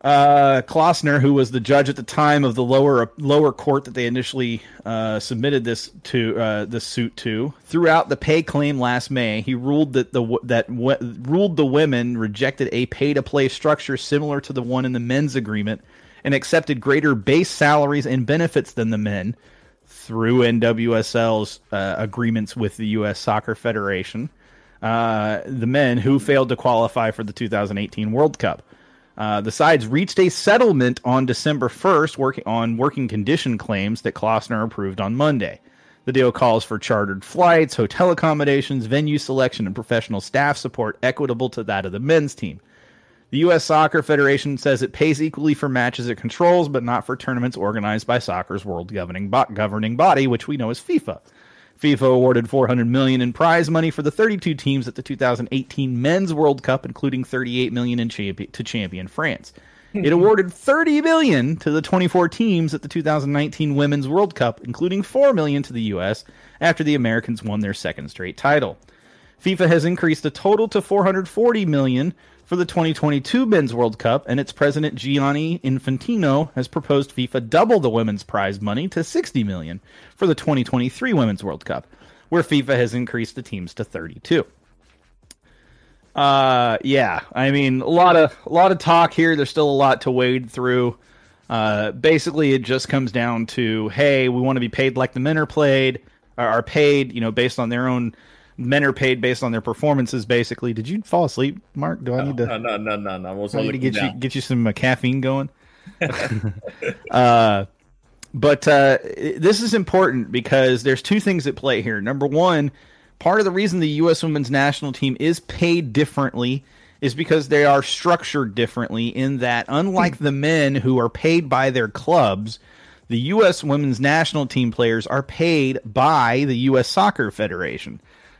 Speaker 1: Uh, Klausner, who was the judge at the time of the lower lower court that they initially uh, submitted this to uh, this suit to, throughout the pay claim last May, he ruled that the that w- ruled the women rejected a pay to play structure similar to the one in the men's agreement, and accepted greater base salaries and benefits than the men through NWSL's uh, agreements with the U.S. Soccer Federation. Uh, the men who failed to qualify for the 2018 World Cup. Uh, the sides reached a settlement on December 1st working on working condition claims that Klausner approved on Monday. The deal calls for chartered flights, hotel accommodations, venue selection, and professional staff support equitable to that of the men's team. The U.S. Soccer Federation says it pays equally for matches it controls, but not for tournaments organized by soccer's world governing, bo- governing body, which we know as FIFA. FIFA awarded 400 million in prize money for the 32 teams at the 2018 Men's World Cup, including 38 million in champion, to champion France. It awarded 30 million to the 24 teams at the 2019 Women's World Cup, including 4 million to the US after the Americans won their second straight title. FIFA has increased the total to 440 million for the 2022 Men's World Cup, and its president Gianni Infantino has proposed FIFA double the women's prize money to 60 million for the 2023 Women's World Cup, where FIFA has increased the teams to 32. Uh, yeah, I mean a lot of a lot of talk here. There's still a lot to wade through. Uh, basically, it just comes down to hey, we want to be paid like the men are played, are paid, you know, based on their own men are paid based on their performances. Basically, did you fall asleep, Mark? Do I need to?
Speaker 2: No, no, no, no, no.
Speaker 1: I need to get you get you some uh, caffeine going. uh, but uh, this is important because there's two things at play here. Number one, part of the reason the U.S. Women's National Team is paid differently is because they are structured differently. In that, unlike the men who are paid by their clubs, the U.S. Women's National Team players are paid by the U.S. Soccer Federation.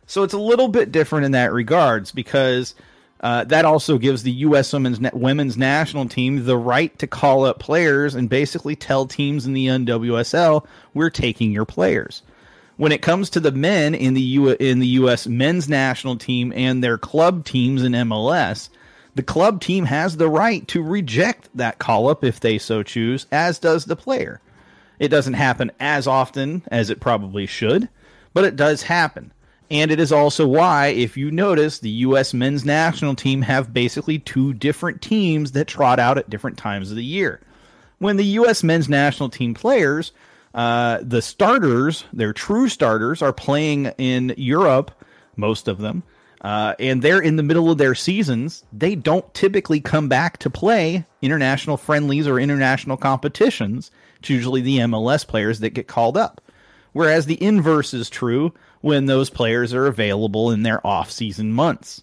Speaker 1: So it's a little bit different in that regards because uh, that also gives the U.S. Women's women's national team the right to call up players and basically tell teams in the NWSL we're taking your players. When it comes to the men in the U in the U.S. men's national team and their club teams in MLS, the club team has the right to reject that call up if they so choose, as does the player. It doesn't happen as often as it probably should, but it does happen. And it is also why, if you notice, the U.S. men's national team have basically two different teams that trot out at different times of the year. When the U.S. men's national team players, uh, the starters, their true starters, are playing in Europe, most of them, uh, and they're in the middle of their seasons, they don't typically come back to play international friendlies or international competitions. It's usually the MLS players that get called up. Whereas the inverse is true when those players are available in their off-season months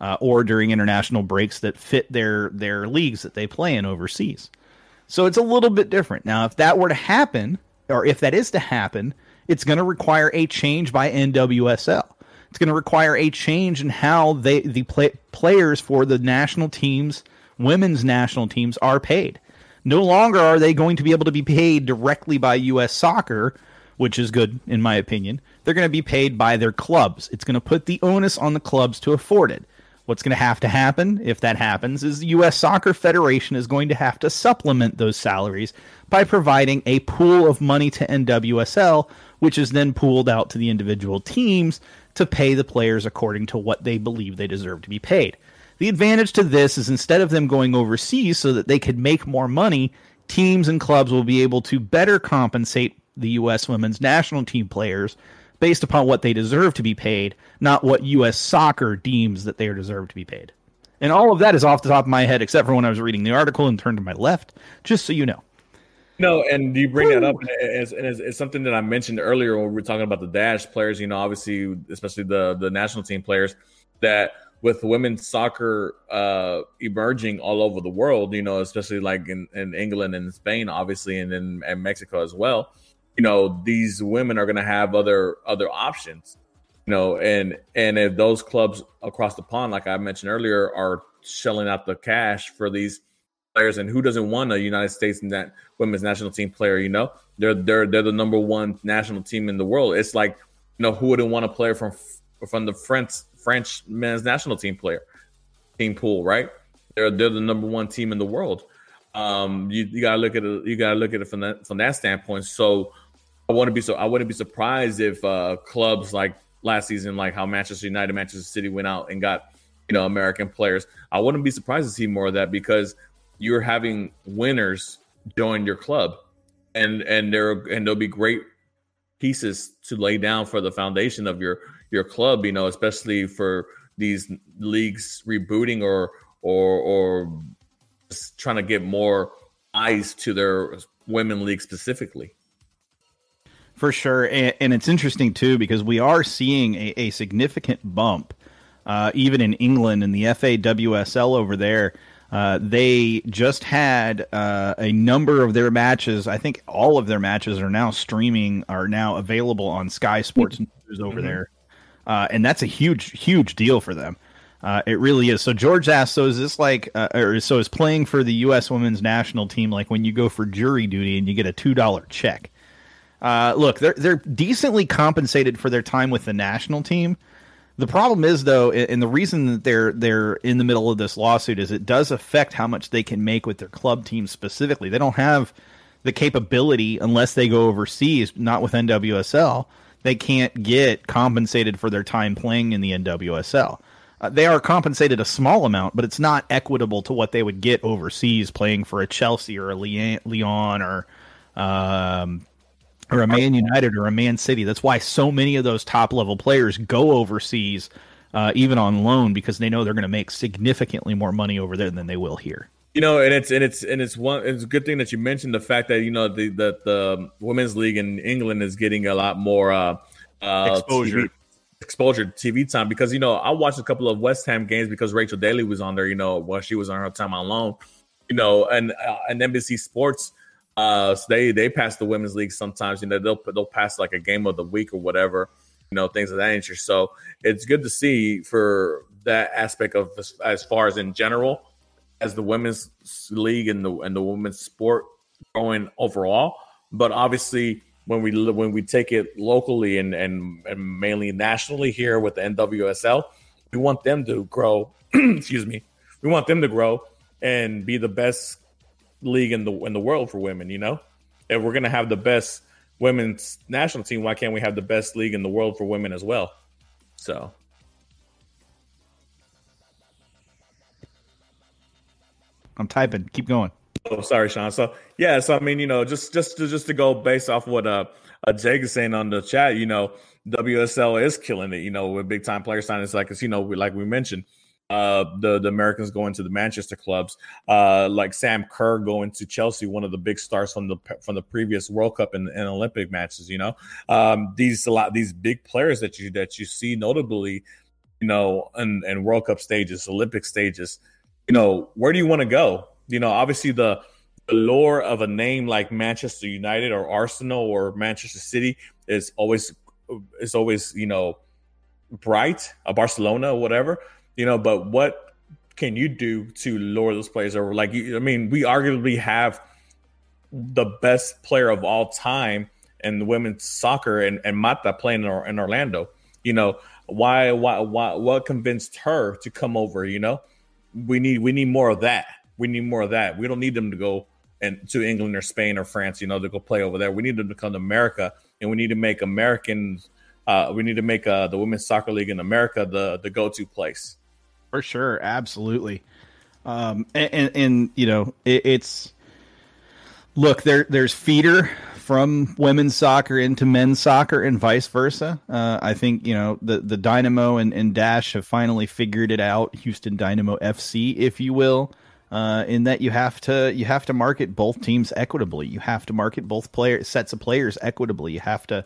Speaker 1: uh, or during international breaks that fit their their leagues that they play in overseas. So it's a little bit different. Now, if that were to happen, or if that is to happen, it's going to require a change by NWSL. It's going to require a change in how they the play, players for the national teams, women's national teams, are paid. No longer are they going to be able to be paid directly by U.S. Soccer which is good in my opinion. They're going to be paid by their clubs. It's going to put the onus on the clubs to afford it. What's going to have to happen if that happens is the U.S. Soccer Federation is going to have to supplement those salaries by providing a pool of money to NWSL, which is then pooled out to the individual teams to pay the players according to what they believe they deserve to be paid. The advantage to this is instead of them going overseas so that they could make more money, teams and clubs will be able to better compensate the U.S. women's national team players based upon what they deserve to be paid, not what U.S. soccer deems that they deserve to be paid. And all of that is off the top of my head, except for when I was reading the article and turned to my left, just so you know.
Speaker 2: No, and you bring Woo! that up as, as, as, something that I mentioned earlier when we were talking about the dash players. You know, obviously, especially the the national team players, that with women's soccer uh, emerging all over the world, you know, especially like in, in England and Spain, obviously, and in and Mexico as well you know these women are going to have other other options you know and and if those clubs across the pond like i mentioned earlier are shelling out the cash for these players. And who doesn't want a United States that women's national team player? You know, they're they're they're the number one national team in the world. It's like you know who wouldn't want a player from from the French French men's national team player team pool, right? They're they're the number one team in the world. Um, you, you gotta look at it. You gotta look at it from that from that standpoint. So I to be so I wouldn't be surprised if uh, clubs like last season, like how Manchester United, Manchester City went out and got you know American players. I wouldn't be surprised to see more of that because you're having winners join your club, and and there and there'll be great pieces to lay down for the foundation of your your club. You know, especially for these leagues rebooting or or or trying to get more eyes to their women league specifically.
Speaker 1: For sure, and, and, it's interesting too because we are seeing a, a significant bump, uh, even in England in the FAWSL over there. Uh, they just had uh, a number of their matches. I think all of their matches are now streaming, are now available on Sky Sports News over mm-hmm. there, uh, and that's a huge, huge deal for them. Uh, it really is. So George asked, so is this like, uh, or so is playing for the U.S. Women's National Team like when you go for jury duty and you get a two dollar check? Uh, look, they're they're decently compensated for their time with the national team. The problem is though, and the reason that they're they're in the middle of this lawsuit is it does affect how much they can make with their club team specifically. They don't have the capability unless they go overseas, not with NWSL. They can't get compensated for their time playing in the NWSL. Uh, they are compensated a small amount, but it's not equitable to what they would get overseas playing for a Chelsea or a Lyon or um, or a Man United or a Man City. That's why so many of those top level players go overseas, uh, even on loan, because they know they're going to make significantly more money over there than they will here.
Speaker 2: You know, and it's and it's and it's one. It's a good thing that you mentioned the fact that you know the the, the women's league in England is getting a lot more uh, uh,
Speaker 1: exposure.
Speaker 2: TV, exposure to TV time because you know I watched a couple of West Ham games because Rachel Daly was on there. You know while she was on her time on loan. You know, and uh, and NBC Sports. Uh, so they they pass the women's league sometimes. You know, they'll they'll pass like a game of the week or whatever. You know, things of that nature. So it's good to see for that aspect of as, as far as in general as the women's league and the and the women's sport growing overall. But obviously, when we when we take it locally and, and, and mainly nationally here with the NWSL, we want them to grow. excuse me, we want them to grow and be the best league in the in the world for women. You know, if we're gonna have the best women's national team, why can't we have the best league in the world for women as well? So.
Speaker 1: I'm typing. Keep going.
Speaker 2: Oh, sorry, Sean. So yeah, so I mean, you know, just just to, just to go based off what uh, uh Jake is saying on the chat, you know, WSL is killing it. You know, with big time player signings, like it's you know, like we mentioned, uh, the the Americans going to the Manchester clubs, uh, like Sam Kerr going to Chelsea, one of the big stars from the from the previous World Cup and, and Olympic matches. You know, um, these a lot these big players that you that you see notably, you know, and and World Cup stages, Olympic stages. You know, where do you want to go? you know, obviously the, lore of a name like Manchester United or Arsenal or Manchester City is always is always you know bright, a Barcelona, or whatever, you know. But what can you do to lure those players over? Like, I mean, we arguably have the best player of all time in women's soccer and, and Marta playing in, Orlando. You know, why, why, why, what convinced her to come over? You know, we need, we need more of that. We need more of that. We don't need them to go and to England or Spain or France, you know, to go play over there. We need them to come to America, and we need to make Americans. Uh, we need to make uh, the women's soccer league in America the the go to place.
Speaker 1: For sure, absolutely. Um, and, and, and you know, it, it's look there. There's feeder from women's soccer into men's soccer and vice versa. Uh, I think you know the the Dynamo and, and Dash have finally figured it out. Houston Dynamo FC, if you will uh, in that you have to you have to market both teams equitably. You have to market both player sets of players equitably. You have to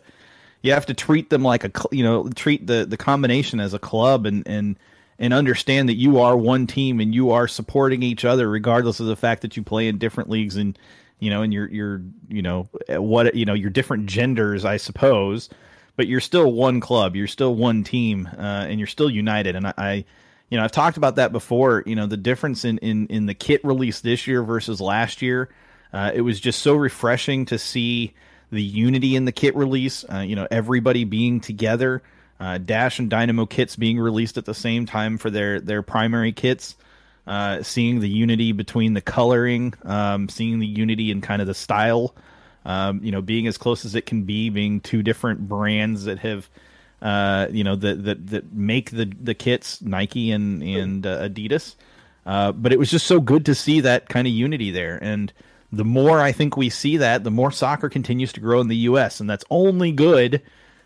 Speaker 1: you have to treat them like a you know treat the the combination as a club and and and understand that you are one team and you are supporting each other regardless of the fact that you play in different leagues and you know and you're you're you know what you know you're different genders I suppose but you're still one club you're still one team uh, and you're still united and I, I you know, I've talked about that before. You know, the difference in in in the kit release this year versus last year. Uh, it was just so refreshing to see the unity in the kit release. Uh, you know, everybody being together. Uh, Dash and Dynamo kits being released at the same time for their their primary kits. Uh, seeing the unity between the coloring, um, seeing the unity in kind of the style, um, you know, being as close as it can be, being two different brands that have, uh, you know, that that that make the the kits, Nike and and uh, Adidas. Uh, but it was just so good to see that kind of unity there, and the more I think we see that, the more soccer continues to grow in the U.S., and that's only good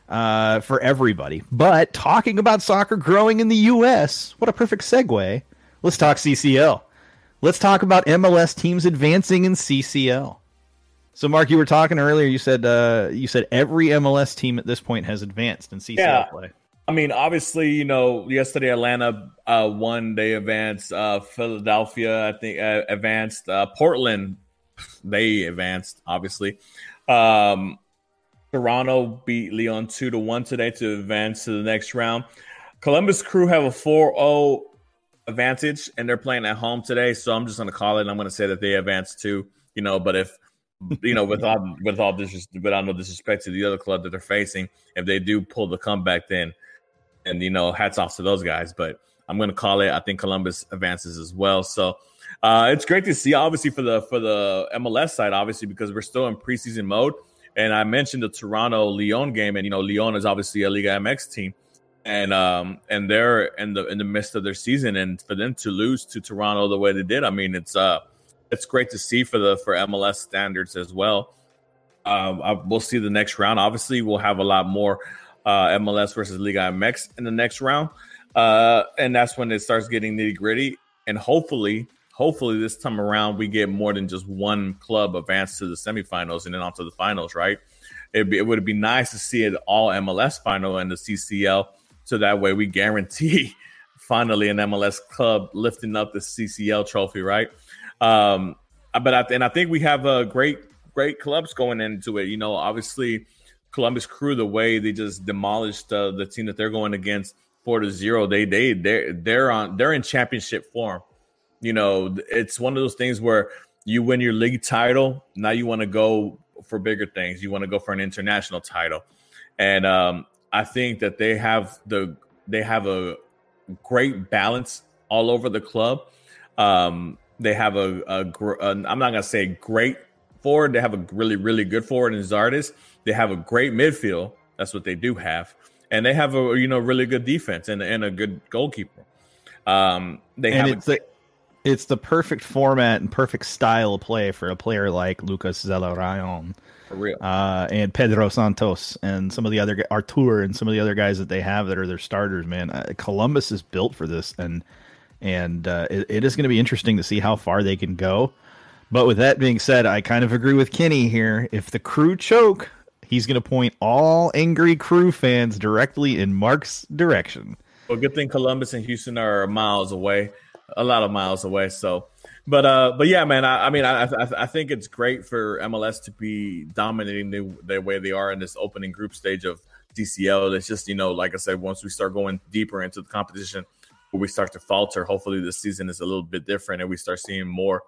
Speaker 1: uh, for everybody. But talking about soccer growing in the U.S., what a perfect segue. Let's talk CCL. Let's talk about MLS teams advancing in CCL. So, Mark, you were talking earlier. You said uh, you said every MLS team at this point has advanced in CCL yeah. play.
Speaker 2: I mean, obviously, you know, yesterday Atlanta uh, won. They advanced. Uh, Philadelphia, I think, uh, advanced. Uh, Portland, they advanced. Obviously, um, Toronto beat León two to one today to advance to the next round. Columbus Crew have a 4-0 advantage, and they're playing at home today. So I'm just going to call it. And I'm going to say that they advance too. You know, but if you know, with all with all this, without no disrespect to the other club that they're facing, if they do pull the comeback, then and you know, hats off to those guys. But I'm going to call it. I think Columbus advances as well. So uh, it's great to see, obviously for the for the MLS side, obviously because we're still in preseason mode. And I mentioned the Toronto León game, and you know, León is obviously a Liga MX team, and um and they're in the in the midst of their season, and for them to lose to Toronto the way they did, I mean, it's uh it's great to see for the for MLS standards as well. Um, I, we'll see the next round. Obviously, we'll have a lot more uh, MLS versus Liga MX in the next round, uh, and that's when it starts getting nitty gritty. And hopefully, hopefully this time around we get more than just one club advance to the semifinals and then on to the finals. Right? Be, it would be nice to see it all MLS final and the CCL, so that way we guarantee finally an MLS club lifting up the CCL trophy. Right? Um, but I, and I think we have a great, great clubs going into it. You know, obviously Columbus Crew, the way they just demolished uh, the team that they're going against four to zero. They they they they're on they're in championship form. You know, it's one of those things where you win your league title. Now you want to go for bigger things. You want to go for an international title, and um, I think that they have the they have a great balance all over the club. Um, they have a, a, a I'm not gonna say great forward. They have a really really good forward in Zardes. They have a great midfield. That's what they do have, and they have a you know really good defense and and a good goalkeeper. Um, they and
Speaker 1: have. A, it's the perfect format and perfect style of play for a player like Lucas Zelarayan.
Speaker 2: For real.
Speaker 1: Uh, and Pedro Santos and some of the other Artur and some of the other guys that they have that are their starters. Man, uh, Columbus is built for this, and and uh, it, it is going to be interesting to see how far they can go. But with that being said, I kind of agree with Kenny here. If the crew choke, he's going to point all angry crew fans directly in Mark's direction.
Speaker 2: Well, good thing Columbus and Houston are miles away, a lot of miles away. So, but uh, but yeah, man. I, I mean, I, I, I think it's great for MLS to be dominating the, the way they are in this opening group stage of CCL. It's just you know, like I said, once we start going deeper into the competition where we start to falter. Hopefully, this season is a little bit different, and we start seeing more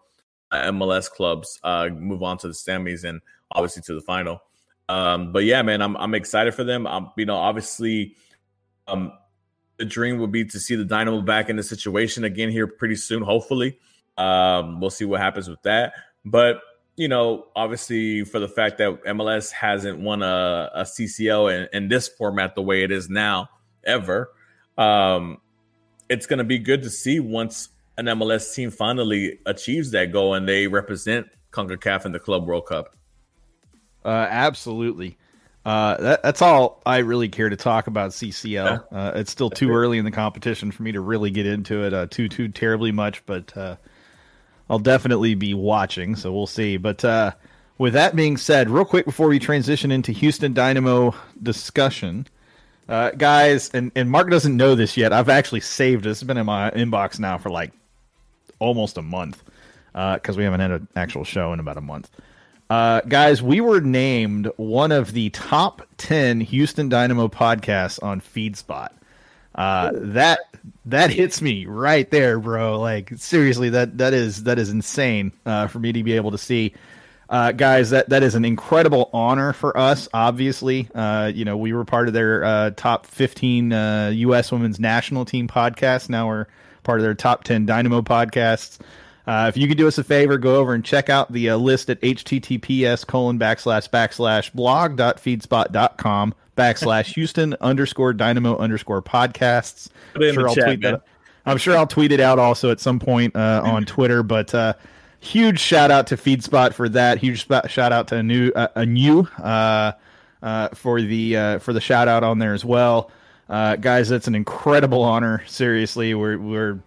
Speaker 2: uh, MLS clubs uh, move on to the semis and obviously to the final. Um, but yeah, man, I'm I'm excited for them. I'm, you know, obviously, um, the dream would be to see the Dynamo back in the situation again here pretty soon. Hopefully, um, we'll see what happens with that. But you know, obviously, for the fact that MLS hasn't won a, a CCL in, in this format the way it is now ever, um, it's going to be good to see once an MLS team finally achieves that goal and they represent CONCACAF in the Club World Cup.
Speaker 1: Uh, absolutely. Uh, that, that's all I really care to talk about CCL. Uh, it's still too early in the competition for me to really get into it uh, too too terribly much, but uh, I'll definitely be watching. So we'll see. But uh, with that being said, real quick before we transition into Houston Dynamo discussion, uh, guys, and, and Mark doesn't know this yet. I've actually saved this. It's been in my inbox now for like almost a month because uh, we haven't had an actual show in about a month. Uh, guys, we were named one of the top 10 Houston Dynamo podcasts on FeedSpot. Uh, that that hits me right there, bro. Like seriously, that that is that is insane uh, for me to be able to see. Uh, guys, that, that is an incredible honor for us. Obviously, uh, you know we were part of their uh, top 15 U.S. Uh, Women's National Team podcast. Now we're part of their top 10 Dynamo podcasts. Uh, if you could do us a favor, go over and check out the uh, list at https colon backslash backslash blog.feedspot.com backslash Houston underscore dynamo underscore podcasts. I'm sure, I'll chat, tweet that. I'm sure I'll tweet it out also at some point uh, on Twitter. But uh, huge shout out to FeedSpot for that. Huge sp- shout out to a new uh, a new uh, for the for the shout out on there as well. guys, that's an incredible honor. Seriously, we're we're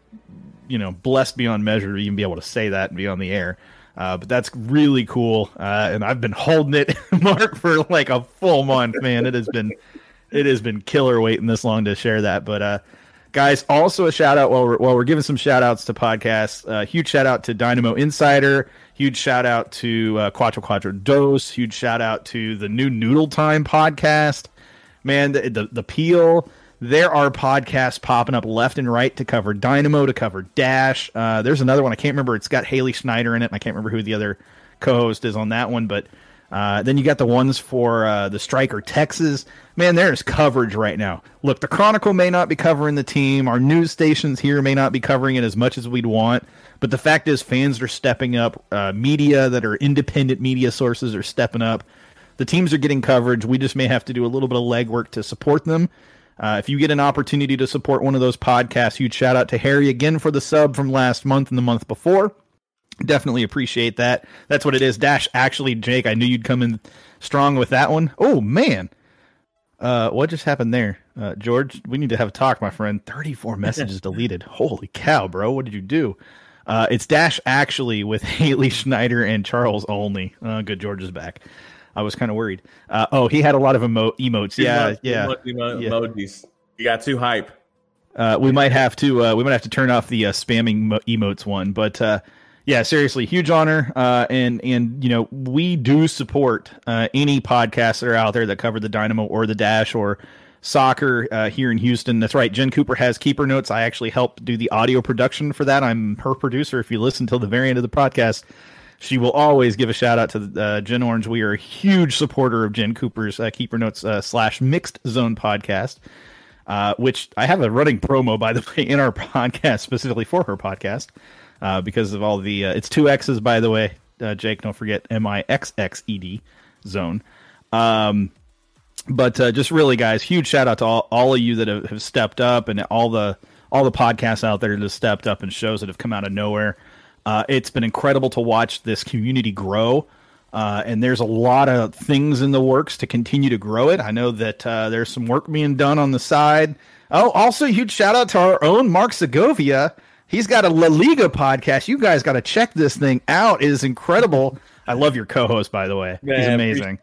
Speaker 1: you know blessed beyond measure to even be able to say that and be on the air. Uh, but that's really cool, uh, and I've been holding it, Mark, for like a full month. Man, it has been it has been killer waiting this long to share that. But uh, guys, also a shout out while we're while we're giving some shout outs to podcasts. Uh, huge shout out to Dynamo Insider. Huge shout out to uh, Quattro Quattro Dose. Huge shout out to the new Noodle Time podcast. Man, the the, the peel there are podcasts popping up left and right to cover Dynamo, to cover Dash. Uh, there's another one I can't remember. It's got Haley Schneider in it. I can't remember who the other co-host is on that one, but uh, then you got the ones for uh, the Striker Texas. Man, there's coverage right now. Look, the Chronicle may not be covering the team. Our news stations here may not be covering it as much as we'd want. But the fact is, fans are stepping up. Uh, media that are independent media sources are stepping up. The teams are getting coverage. We just may have to do a little bit of legwork to support them. Uh, if you get an opportunity to support one of those podcasts, huge shout out to Harry again for the sub from last month and the month before. Definitely appreciate that. That's what it is. Dash, actually, Jake, I knew you'd come in strong with that one. Oh, man. Uh, what just happened there? Uh, George, we need to have a talk, my friend. 34 messages deleted. Holy cow, bro. What did you do? Uh, it's Dash actually with Haley Schneider and Charles only. Uh, good, George is back. I was kind of worried. Uh, oh, he had a lot of emo- emotes. Yeah, yeah,
Speaker 2: yeah. Emojis. You got too hype.
Speaker 1: Uh, we might have to uh, we might have to turn off the uh, spamming mo- emotes one, but uh, yeah, seriously, huge honor. Uh, and and you know we do support uh, any podcasts that are out there that cover the Dynamo or the Dash or soccer uh, here in Houston. That's right. Jen Cooper has keeper notes. I actually helped do the audio production for that. I'm her producer. If you listen till the very end of the podcast, she will always give a shout out to uh, Gen Orange. We are a huge supporter of Jen Cooper's uh, Keeper Notes uh, slash Mixed Zone podcast, uh, which I have a running promo by the way in our podcast specifically for her podcast uh, because of all the uh, it's two X's by the way. Jake, don't forget M I X X E D Zone. Um, but just really, guys, huge shout out to all, all of you that have, have stepped up and all the all the podcasts out there that have stepped up and shows that have come out of nowhere. Uh, it's been incredible to watch this community grow. Uh, and there's a lot of things in the works to continue to grow it. I know that uh, there's some work being done on the side. Oh, also, huge shout out to our own Mark Segovia. He's got a La Liga podcast. You guys got to check this thing out. It is incredible. I love your co-host, by the way. Man, He's amazing.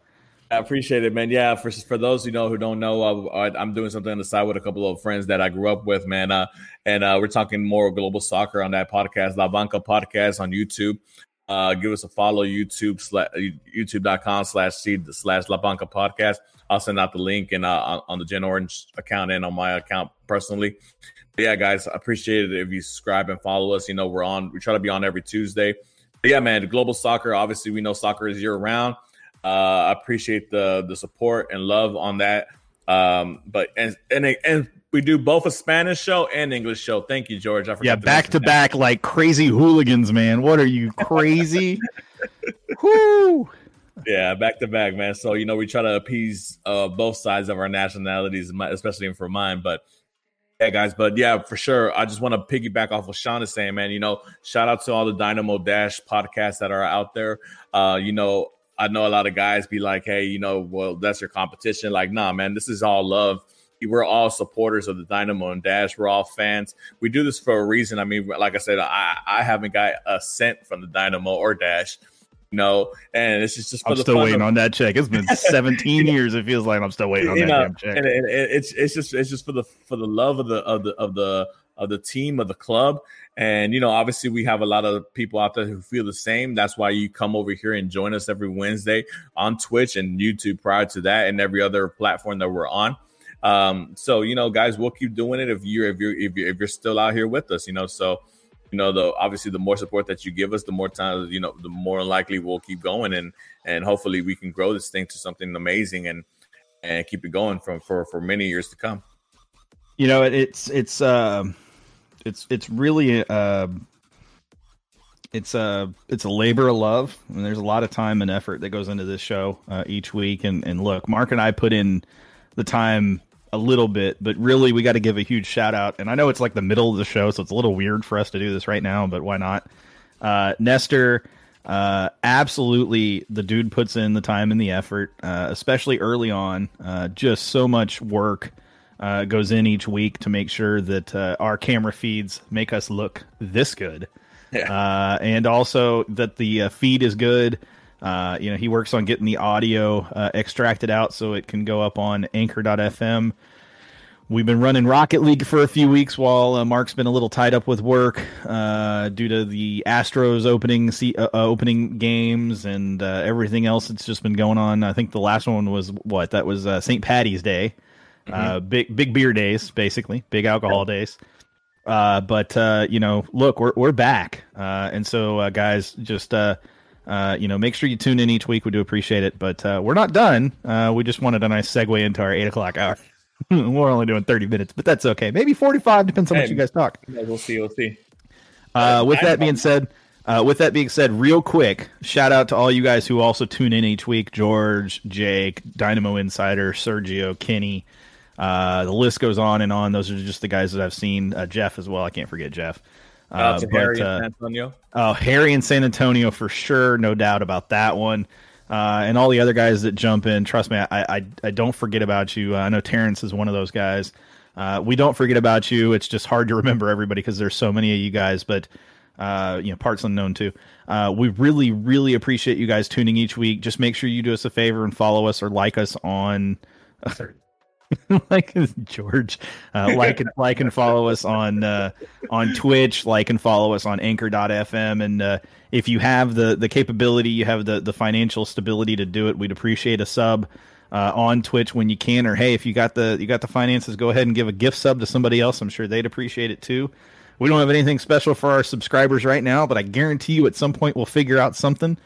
Speaker 2: I appreciate it, man. Yeah, for for those you know who don't know, uh, I'm doing something on the side with a couple of friends that I grew up with, man. Uh, and uh, we're talking more global soccer on that podcast, La Banca podcast on YouTube. Uh, give us a follow, YouTube YouTube.com slash C slash La Banca podcast. I'll send out the link and uh, on the Gen Orange account and on my account personally. But yeah, guys, I appreciate it if you subscribe and follow us. You know, we're on. We try to be on every Tuesday. But yeah, man, global soccer. Obviously, we know soccer is year round I appreciate the the support and love on that. Um, but and and and we do both a Spanish show and English show. Thank you, George.
Speaker 1: I yeah, back to back like crazy hooligans, man. What are you crazy?
Speaker 2: Whoo! Yeah, back to back, man. So you know we try to appease uh, both sides of our nationalities, especially for mine. But yeah, guys. But yeah, for sure. I just want to piggyback off what Sean is saying, man. You know, shout out to all the Dynamo Dash podcasts that are out there. Uh, you know, I know a lot of guys be like, hey, you know, well, that's your competition. Like, nah, man, this is all love. We're all supporters of the Dynamo and Dash. We're all fans. We do this for a reason. I mean, like I said, I, I haven't got a cent from the Dynamo or Dash. You know, and it's just, just
Speaker 1: I'm still waiting of- on that check. It's been 17 years. It feels like I'm still waiting on you that know, check.
Speaker 2: And, and, and it's it's just it's just for the for the love of the of the of the of the team of the club and, you know, obviously we have a lot of people out there who feel the same. That's why you come over here and join us every Wednesday on Twitch and YouTube prior to that and every other platform that we're on. Um, so you know, guys, we'll keep doing it if you're if you're if you're, if you're still out here with us. You know, so you know the obviously the more support that you give us the more time you know the more likely we'll keep going and and hopefully we can grow this thing to something amazing and and keep it going from for for many years to come
Speaker 1: you know it's it's uh it's it's really uh it's a it's a labor of love and there's a lot of time and effort that goes into this show uh, each week and and look mark and i put in the time a little bit, but really we got to give a huge shout out. And I know it's like the middle of the show, so it's a little weird for us to do this right now, but why not? Uh, Nestor, uh, absolutely, the dude puts in the time and the effort, uh, especially early on. Uh, just so much work uh, goes in each week to make sure that uh, our camera feeds make us look this good. Yeah. and also that the feed is good. Uh, you know, he works on getting the audio uh, extracted out so it can go up on anchor.fm. We've been running Rocket League for a few weeks while uh, Mark's been a little tied up with work uh, due to the Astros opening uh, uh, opening games and everything else that's just been going on. I think the last one was what that was St. Patty's Day, mm-hmm. big big beer days, basically big alcohol yeah. days. Uh, but uh, you know, look, we're we're back, uh, and so uh, guys, just uh, uh, you know, make sure you tune in each week. We do appreciate it, but uh, we're not done. Uh, we just wanted a nice segue into our eight o'clock hour. we're only doing thirty minutes, but that's okay. Maybe forty-five depends on hey, what you guys talk.
Speaker 2: Yeah, we'll see. We'll see.
Speaker 1: Uh, with that being said, uh, with that being said, real quick, shout out to all you guys who also tune in each week: George, Jake, Dynamo Insider, Sergio, Kenny. Uh, the list goes on and on. Those are just the guys that I've seen. Jeff as well. I can't forget Jeff.
Speaker 2: Uh, but, Harry uh, San Antonio.
Speaker 1: Oh, Harry and San Antonio for sure, no doubt about that one. Uh, and all the other guys that jump in, trust me, I, I, I don't forget about you. Uh, I know Terrence is one of those guys. Uh, we don't forget about you. It's just hard to remember everybody because there's so many of you guys, but uh, you know, parts unknown too. Uh, we really, really appreciate you guys tuning each week. Just make sure you do us a favor and follow us or like us on like George, uh, like and like and follow us on uh, on Twitch, like and follow us on Anchor.fm, and uh, if you have the the capability, you have the the financial stability to do it, we'd appreciate a sub uh, on Twitch when you can. Or hey, if you got the you got the finances, go ahead and give a gift sub to somebody else. I'm sure they'd appreciate it too. We don't have anything special for our subscribers right now, but I guarantee you at some point we'll figure out something.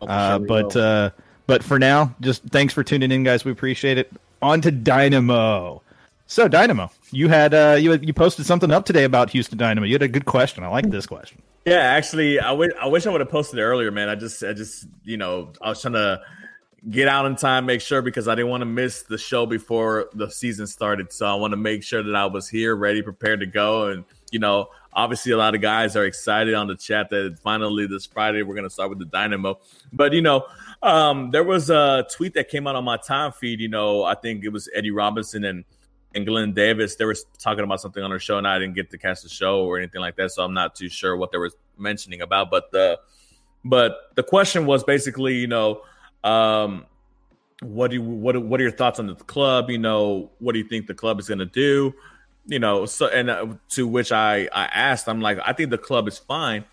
Speaker 1: Oh, uh, sure but uh, but for now, just thanks for tuning in, guys. We appreciate it on to Dynamo. So Dynamo, you had uh, you you posted something up today about Houston Dynamo. You had a good question. I like this question.
Speaker 2: Yeah, actually, I, wish I would have posted it earlier, man. I just I just you know I was trying to get out in time, make sure because I didn't want to miss the show before the season started. So I want to make sure that I was here, ready, prepared to go, and you know obviously a lot of guys are excited on the chat that finally this Friday we're going to start with the Dynamo. But you know, um, there was a tweet that came out on my time feed. You know, I think it was Eddie Robinson and and Glenn Davis. They were talking about something on their show, and I didn't get to catch the show or anything like that, so I'm not too sure what they were mentioning about. But the but the question was basically, you know. Um, what do you, what what are your thoughts on the club? You know, what do you think the club is going to do? You know, so and uh, to which I I asked, I'm like, I think the club is fine,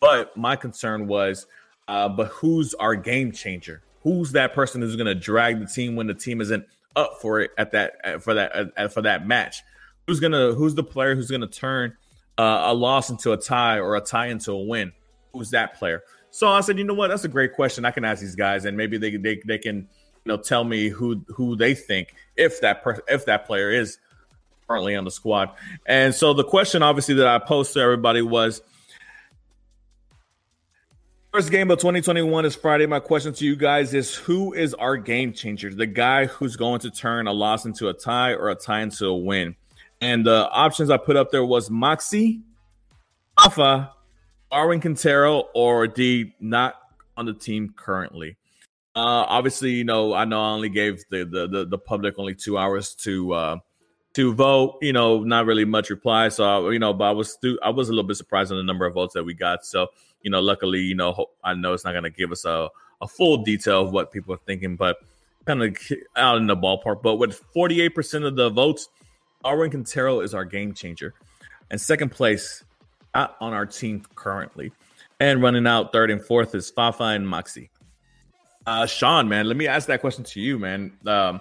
Speaker 2: but my concern was, uh, but who's our game changer? Who's that person who's going to drag the team when the team isn't up for it at that for that for that match? Who's gonna who's the player who's gonna turn uh, a loss into a tie or a tie into a win? Who's that player? So I said, you know what? That's a great question. I can ask these guys, and maybe they they, they can you know tell me who who they think if that per- if that player is currently on the squad. And so the question, obviously, that I posed to everybody was first game of 2021 is Friday. My question to you guys is who is our game changer? The guy who's going to turn a loss into a tie or a tie into a win. And the options I put up there was Maxi, Fafa, Darwin Quintero, or D not on the team currently. Uh, obviously, you know, I know I only gave the, the the, the public only two hours to uh, to vote. You know, not really much reply. So you know, but I was I was a little bit surprised on the number of votes that we got. So you know, luckily, you know, I know it's not going to give us a a full detail of what people are thinking, but kind of out in the ballpark. But with 48% of the votes, Darwin Quintero is our game changer. And second place, not on our team currently. And running out third and fourth is Fafa and Maxi. Uh, Sean, man, let me ask that question to you, man. Um,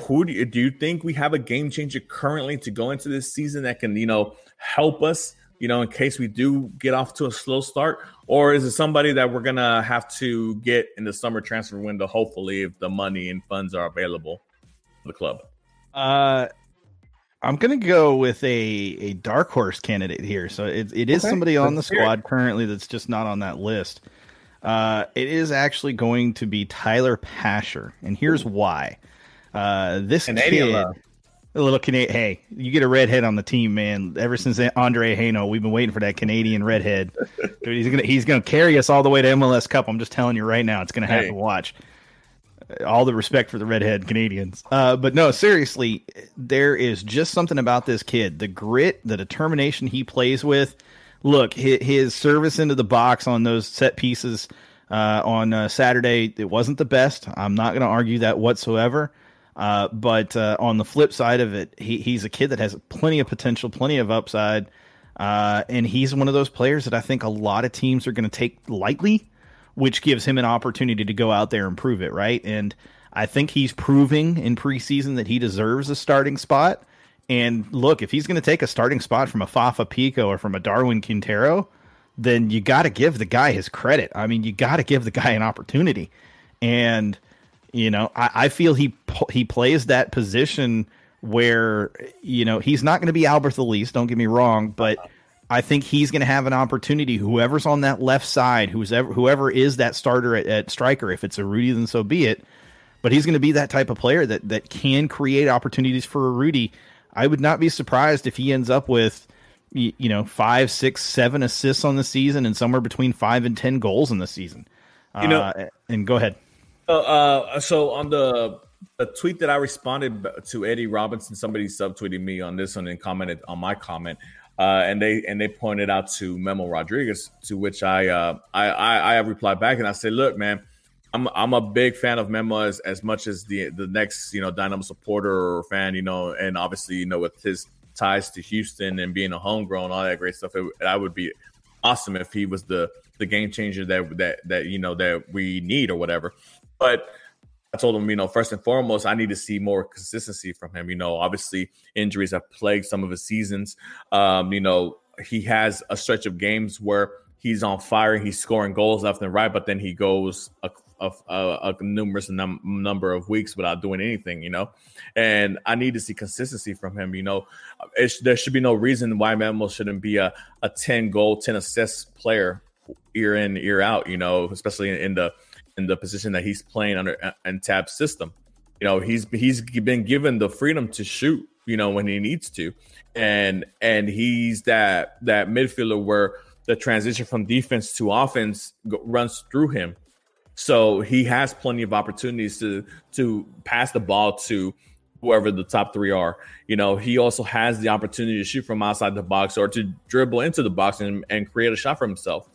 Speaker 2: who do you, do you think we have a game changer currently to go into this season that can, you know, help us, you know, in case we do get off to a slow start? Or is it somebody that we're going to have to get in the summer transfer window, hopefully, if the money and funds are available for the club?
Speaker 1: Uh, I'm going to go with a, a dark horse candidate here. So it, it is okay. somebody on the squad currently that's just not on that list. Uh, it is actually going to be Tyler Pasher. And here's why. Uh, this Canadian kid, love. a little Canadian. Hey, you get a redhead on the team, man. Ever since Andre Hainault, we've been waiting for that Canadian redhead. Dude, he's gonna he's gonna carry us all the way to MLS Cup. I'm just telling you right now, it's gonna have hey. to watch. All the respect for the redhead Canadians, uh, but no, seriously, there is just something about this kid. The grit, the determination he plays with. Look, his, his service into the box on those set pieces uh, on uh, Saturday, it wasn't the best. I'm not going to argue that whatsoever. Uh, but uh, on the flip side of it, he, he's a kid that has plenty of potential, plenty of upside. Uh, and he's one of those players that I think a lot of teams are going to take lightly, which gives him an opportunity to go out there and prove it, right? And I think he's proving in preseason that he deserves a starting spot. And look, if he's going to take a starting spot from a Fafa Picault or from a Darwin Quintero, then you got to give the guy his credit. I mean, you got to give the guy an opportunity. And you know, I, I feel he he plays that position where you know he's not going to be Alberth Elis. Don't get me wrong, but I think he's going to have an opportunity. Whoever's on that left side, who's ever, whoever is that starter at, at striker, if it's a Urruti, then so be it. But he's going to be that type of player that that can create opportunities for a Urruti. I would not be surprised if he ends up with you know five, six, seven assists on the season and somewhere between five and ten goals in the season. You know, uh, and go ahead.
Speaker 2: Uh, uh, so on the the tweet that I responded to Eddie Robinson, somebody subtweeted me on this one and commented on my comment, uh, and they and they pointed out to Memo Rodriguez, to which I uh, I, I I replied back and I said, look, man. I'm I'm a big fan of Memo as, as much as the the next you know Dynamo supporter or fan you know and obviously you know with his ties to Houston and being a homegrown all that great stuff it, I would be awesome if he was the the game changer that that that you know that we need or whatever but I told him, you know, first and foremost, I need to see more consistency from him. You know, obviously injuries have plagued some of his seasons. Um, you know, he has a stretch of games where he's on fire, he's scoring goals left and right, but then he goes a, a, a, a numerous num- number of weeks without doing anything. You know, and I need to see consistency from him. You know, there should be no reason why Memo shouldn't be a a ten goal, ten assist player year in year out. You know, especially in, in the in the position that he's playing under uh, and Tab system. You know, he's he's been given the freedom to shoot, you know, when he needs to. And and he's that that midfielder where the transition from defense to offense runs through him. So he has plenty of opportunities to to pass the ball to whoever the top three are. You know, he also has the opportunity to shoot from outside the box or to dribble into the box and, and create a shot for himself.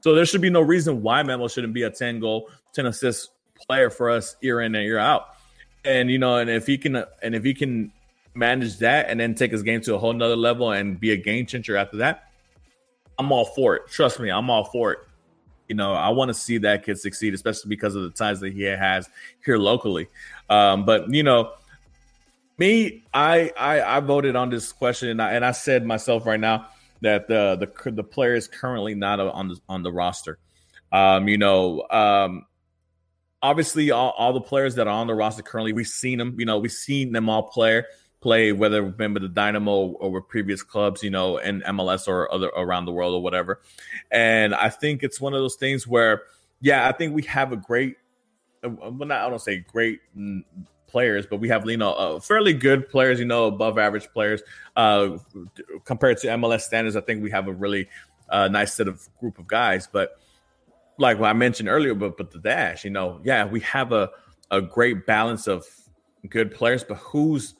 Speaker 2: So there should be no reason why Memo shouldn't be a 10 goal, 10 assist player for us year in and year out. And you know, and if he can and if he can manage that and then take his game to a whole nother level and be a game changer after that, I'm all for it. Trust me, I'm all for it. You know, I want to see that kid succeed, especially because of the ties that he has here locally. Um, but you know, me, I, I I voted on this question and I, and I said myself right now that the the the player is currently not on the on the roster. Um, you know, um, obviously all, all, the players that are on the roster currently, we've seen them. You know, we've seen them all play play whether remember the Dynamo or with previous clubs, you know, in MLS or other around the world or whatever. And I think it's one of those things where, yeah, I think we have a great, uh, well, not I don't say great players, but we have you know uh, fairly good players, you know, above average players uh, compared to MLS standards. I think we have a really uh, nice set of group of guys. But like I mentioned earlier, but but the dash, you know, yeah, we have a a great balance of good players, but who's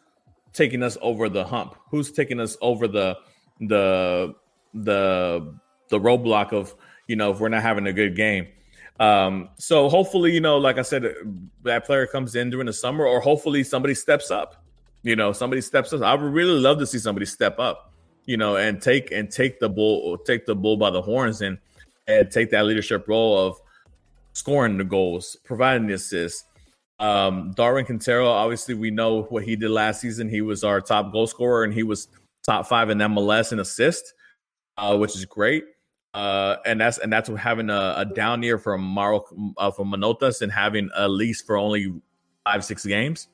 Speaker 2: taking us over the hump? Who's taking us over the the the the roadblock of you know if we're not having a good game? Um, so hopefully, you know, like I said, that player comes in during the summer, or hopefully somebody steps up. You know, somebody steps up. I would really love to see somebody step up, you know, and take and take the bull, take the bull by the horns, and and take that leadership role of scoring the goals, providing the assists, Um, Darwin Quintero, obviously, we know what he did last season. He was our top goal scorer, and he was top five in MLS in assist, uh, which is great. Uh, and that's and that's having a, a down year from Mauro uh, from Manotas and having Elis for only five six games.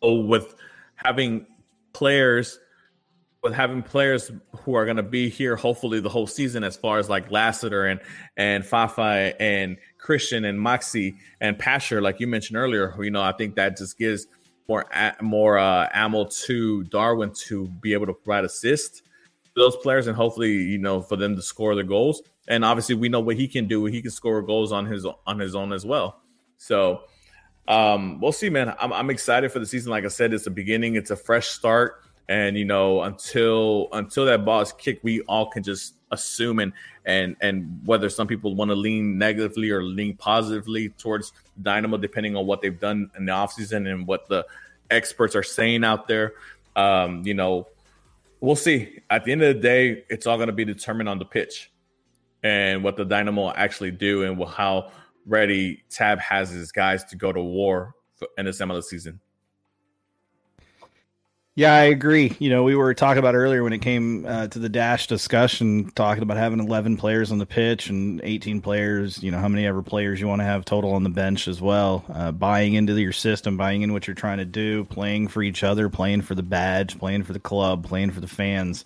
Speaker 2: So with having players with having players who are going to be here hopefully the whole season as far as like Lassiter and and Fafa and Christian and Maxi and Pasher like you mentioned earlier you know I think that just gives more more uh, ammo to Darwin to be able to provide assist to those players and hopefully you know for them to score their goals. And obviously we know what he can do. He can score goals on his on his own as well. So um we'll see man. I'm, I'm excited for the season. Like I said it's a beginning. It's a fresh start. And you know until until that ball is kicked we all can just assume and and and whether some people want to lean negatively or lean positively towards dynamo depending on what they've done in the offseason and what the experts are saying out there. Um you know we'll see. At the end of the day it's all going to be determined on the pitch and what the dynamo actually do and how ready tab has his guys to go to war for, in this MLS season
Speaker 1: yeah, I agree. You know, we were talking about earlier when it came uh, to the dash discussion, talking about having 11 players on the pitch and 18 players, you know, how many ever players you want to have total on the bench as well. Uh, buying into your system, buying in what you're trying to do, playing for each other, playing for the badge, playing for the club, playing for the fans.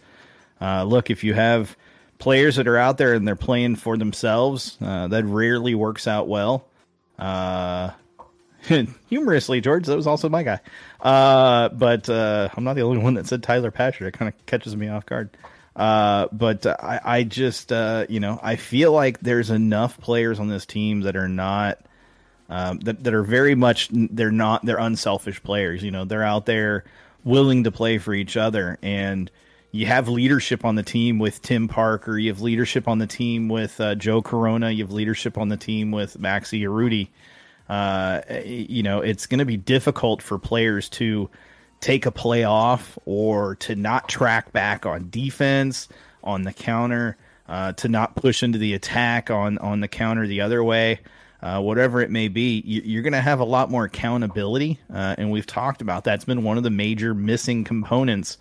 Speaker 1: Uh, look, if you have players that are out there and they're playing for themselves, uh, that rarely works out well. Humorously, George, that was also my guy. Uh, but uh, I'm not the only one that said Tyler Pasher. It kind of catches me off guard. Uh, but I, I just, uh, you know, I feel like there's enough players on this team that are not, um, that, that are very much, they're not, they're unselfish players. You know, they're out there willing to play for each other. And you have leadership on the team with Tim Parker. You have leadership on the team with uh, Joe Corona. You have leadership on the team with Maxi Urruti uh, you know, it's going to be difficult for players to take a play off or to not track back on defense, on the counter, uh, to not push into the attack on, on the counter the other way. Uh, whatever it may be, you, are going to have a lot more accountability. Uh, and we've talked about that. It's been one of the major missing components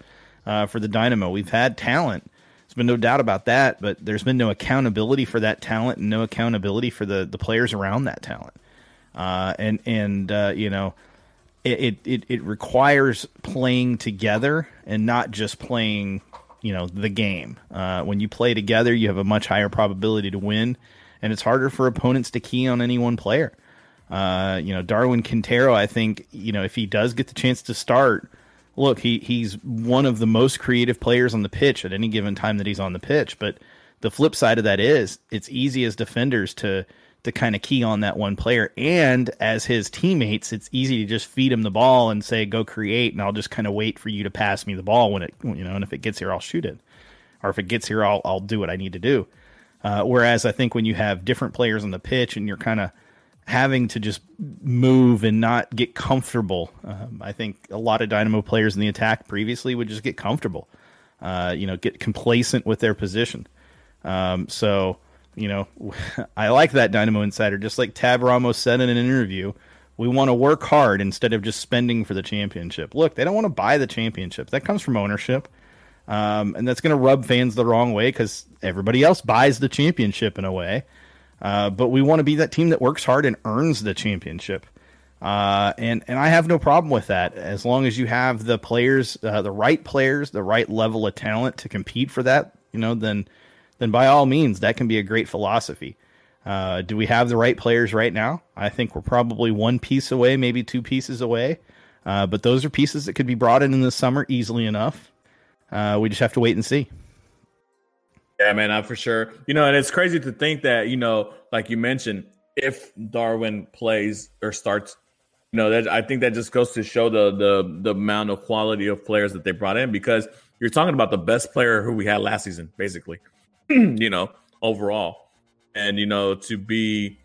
Speaker 1: uh, for the Dynamo. We've had talent. There's been no doubt about that, but there's been no accountability for that talent and no accountability for the, the players around that talent uh, and and uh, you know it, it it requires playing together and not just playing you know the game. Uh, when you play together, you have a much higher probability to win, and it's harder for opponents to key on any one player. Uh, you know, Darwin Quintero, I think you know if he does get the chance to start. Look, he, he's one of the most creative players on the pitch at any given time that he's on the pitch. But the flip side of that is it's easy as defenders to to kind of key on that one player. And as his teammates, it's easy to just feed him the ball and say, go create, and I'll just kind of wait for you to pass me the ball when it, you know, and if it gets here, I'll shoot it. Or if it gets here, I'll, I'll do what I need to do. Uh, whereas I think when you have different players on the pitch and you're kind of having to just move and not get comfortable, um, I think a lot of Dynamo players in the attack previously would just get comfortable, uh, you know, get complacent with their position. Um, so, you know, I like that Dynamo Insider. Just like Tab Ramos said in an interview, we want to work hard instead of just spending for the championship. Look, they don't want to buy the championship. That comes from ownership. Um, and that's going to rub fans the wrong way because everybody else buys the championship in a way. Uh, but we want to be that team that works hard and earns the championship. Uh, and and I have no problem with that as long as you have the players, uh, the right players, the right level of talent to compete for that. You know, then then by all means, that can be a great philosophy. Uh, do we have the right players right now? I think we're probably one piece away, maybe two pieces away. Uh, but those are pieces that could be brought in in the summer easily enough. Uh, we just have to wait and see.
Speaker 2: Yeah, man, I'm for sure. You know, and it's crazy to think that you know, like you mentioned, if Darwin plays or starts, you know, that I think that just goes to show the the the amount of quality of players that they brought in because you're talking about the best player who we had last season, basically. you know, overall. And, you know, to be,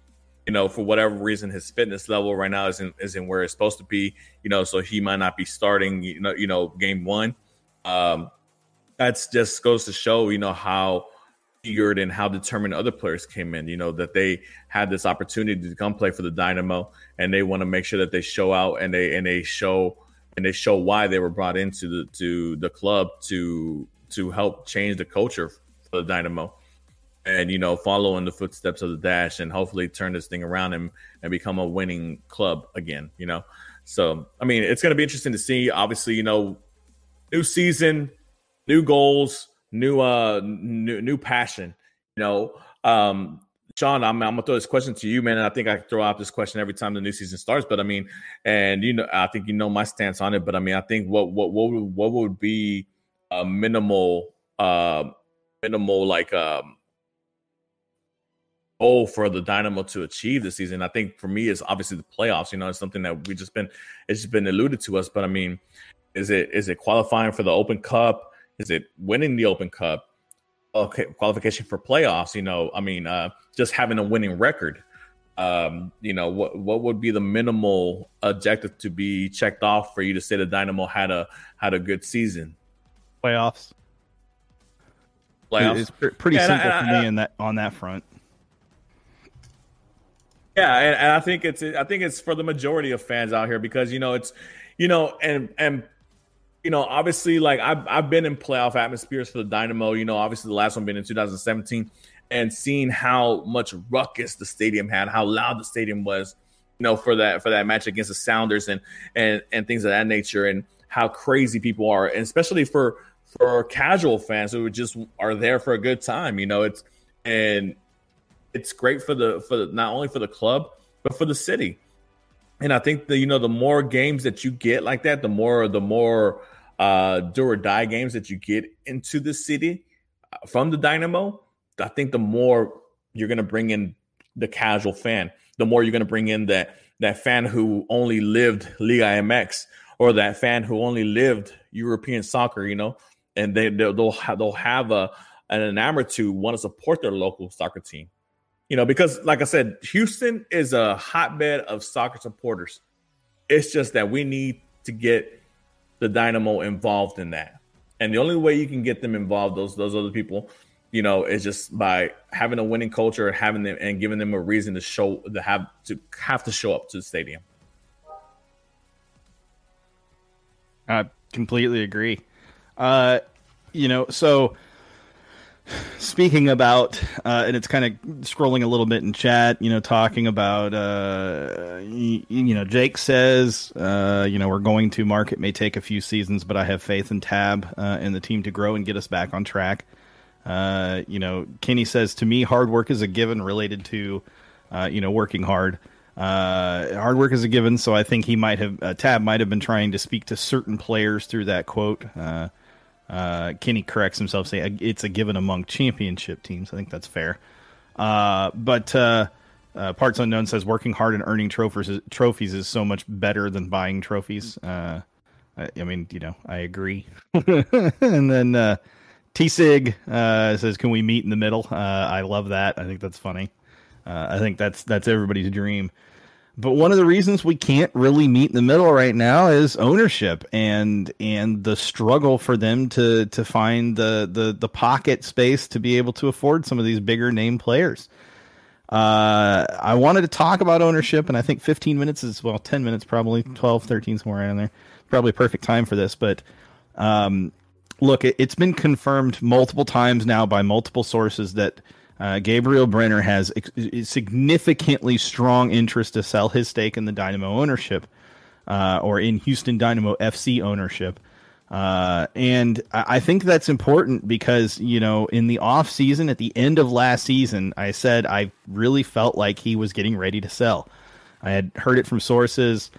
Speaker 2: you know, for whatever reason, his fitness level right now isn't isn't where it's supposed to be, you know, so he might not be starting, you know, you know, game one. Um, that's just goes to show, you know, how eager and how determined other players came in. You know that they had this opportunity to come play for the Dynamo, and they want to make sure that they show out and they and they show and they show why they were brought into the to the club to to help change the culture for the Dynamo, and you know follow in the footsteps of the Dash and hopefully turn this thing around and and become a winning club again. You know, so I mean it's going to be interesting to see. Obviously, you know, new season, new goals new uh new new passion. You know, um, Sean, I'm, I'm gonna throw this question to you, man. And I think I throw out this question every time the new season starts. But I mean, and you know, I think you know my stance on it. But I mean, I think what what what would, what would be a minimal uh minimal like um goal for the Dynamo to achieve this season? I think for me it's obviously the playoffs. You know, it's something that we just been it's just been alluded to us. But I mean, is it is it qualifying for the Open Cup? Is it winning the Open Cup? Okay, qualification for playoffs. You know, I mean, uh, just having a winning record. Um, you know, what what would be the minimal objective to be checked off for you to say the Dynamo had a had a good season?
Speaker 1: Playoffs.
Speaker 2: Playoffs.
Speaker 1: It's pretty yeah, simple for me in that on that front.
Speaker 2: Yeah, and, and I think it's I think it's for the majority of fans out here because you know it's you know and and you know, obviously, like I've I've been in playoff atmospheres for the Dynamo. You know, obviously the last one being in 2017, and seeing how much ruckus the stadium had, how loud the stadium was, you know, for that for that match against the Sounders and and and things of that nature, and how crazy people are, and especially for for casual fans who just are there for a good time. You know, it's and it's great for the for the, not only for the club but for the city. And I think the you know the more games that you get like that, the more the more uh, do or die games that you get into the city uh, from the Dynamo, I think the more you're going to bring in the casual fan, the more you're going to bring in that that fan who only lived Liga MX or that fan who only lived European soccer, you know, and they they'll they'll have, they'll have a an enamor to want to support their local soccer team, you know, because like I said, Houston is a hotbed of soccer supporters. It's just that we need to get the Dynamo involved in that. And the only way you can get them involved, those those other people, you know, is just by having a winning culture and having them and giving them a reason to show to have to have to show up to the stadium.
Speaker 1: I completely agree. Uh, you know, so speaking about uh, and it's kind of scrolling a little bit in chat you know talking about uh, you, you, know jake says uh, you know we're going to market may take a few seasons but i have faith in tab uh, and the team to grow and get us back on track. Uh, you know kenny says to me hard work is a given related to uh, you know working hard. Uh hard work is a given so i think he might have tab might have been trying to speak to certain players through that quote uh, Kenny corrects himself, saying it's a given among championship teams. I think that's fair. Uh, but uh, uh, Parts Unknown says working hard and earning trophies trophies is so much better than buying trophies. Uh, I, I, mean, you know, I agree. and then uh, T Sig uh, says, "Can we meet in the middle?" Uh, I love that. I think that's funny. Uh, I think that's that's everybody's dream. But one of the reasons we can't really meet in the middle right now is ownership and and the struggle for them to to find the the the pocket space to be able to afford some of these bigger name players. Uh, I wanted to talk about ownership, and I think 15 minutes is well, 10 minutes probably, 12, 13 somewhere in there, probably perfect time for this. But um, look, it, it's been confirmed multiple times now by multiple sources that uh, Gabriel Brener has ex- significantly strong interest to sell his stake in the Dynamo ownership uh, or in Houston Dynamo FC ownership. Uh, and I think that's important because, you know, in the off season, at the end of last season, I said I really felt like he was getting ready to sell. I had heard it from sources.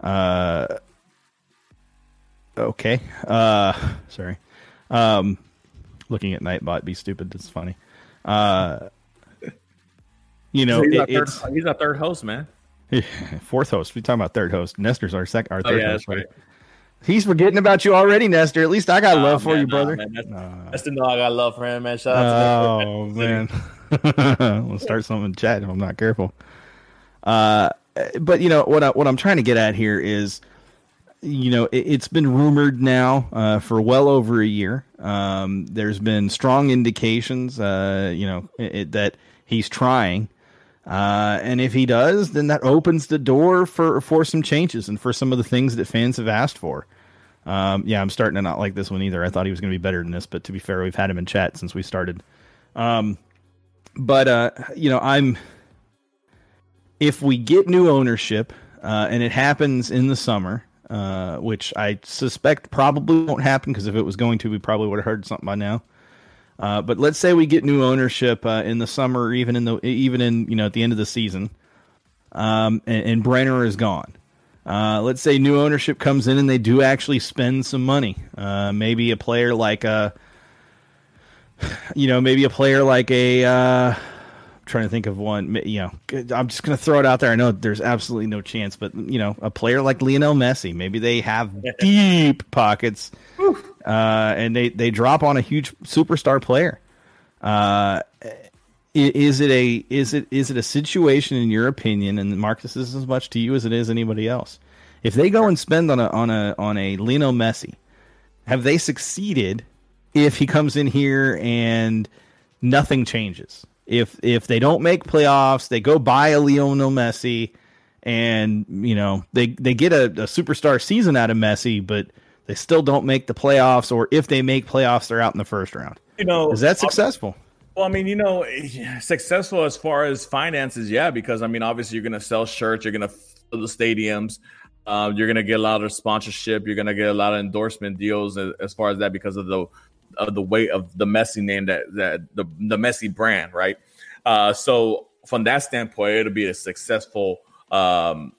Speaker 1: Uh, okay. Uh, sorry. Um, looking at Nightbot be stupid. That's funny. Uh, you know,
Speaker 2: he's,
Speaker 1: it,
Speaker 2: our third, he's our third host, man.
Speaker 1: Fourth host. We talking about third host. Nestor's our second, our
Speaker 2: oh,
Speaker 1: third
Speaker 2: oh, yeah,
Speaker 1: host.
Speaker 2: Right.
Speaker 1: He's forgetting about you already, Nestor. At least I got love for
Speaker 2: man,
Speaker 1: you, brother.
Speaker 2: Nah, man. That's, that's, the know I got love for him, man. Shout out to Nestor.
Speaker 1: oh, man. we'll start something in chat if I'm not careful. Uh, but you know what? I, what I'm trying to get at here is you know, it, has been rumored now uh, for well over a year. Um, there's been strong indications, uh, you know, it, that he's trying. Uh, and if he does, then that opens the door for, for some changes and for some of the things that fans have asked for. Um, yeah, I'm starting to not like this one either. I thought he was going to be better than this, but to be fair, we've had him in chat since we started. Um, but uh, you know, I'm if we get new ownership uh, and it happens in the summer, uh, which I suspect probably won't happen because if it was going to, we probably would have heard something by now. Uh, but let's say we get new ownership uh, in the summer, even in the even in you know at the end of the season, um, and, and Brener is gone. Uh, let's say new ownership comes in and they do actually spend some money. Uh, maybe a player like a, you know, maybe a player like a. Trying to think of one. You know, I'm just going to throw it out there. I know there's absolutely no chance, but you know, a player like Lionel Messi, maybe they have deep pockets, uh, and they they drop on a huge superstar player. Uh, is it a is it is it a situation in your opinion? And Marcus, this is as much to you as it is anybody else. If they go and spend on a on a on a Lionel Messi, have they succeeded? If he comes in here and nothing changes, if if they don't make playoffs, they go buy a Lionel Messi, and you know they they get a, a superstar season out of Messi, but they still don't make the playoffs, or if they make playoffs, they're out in the first round.
Speaker 2: You know,
Speaker 1: is that successful?
Speaker 2: Well, I mean, you know, successful as far as finances, yeah, because I mean, obviously you're going to sell shirts, you're going to fill the stadiums, uh, you're going to get a lot of sponsorship, you're going to get a lot of endorsement deals as, as far as that because of the of the weight of the Messi name that that the the Messi brand, right? Uh, so from that standpoint, it'll be a successful um,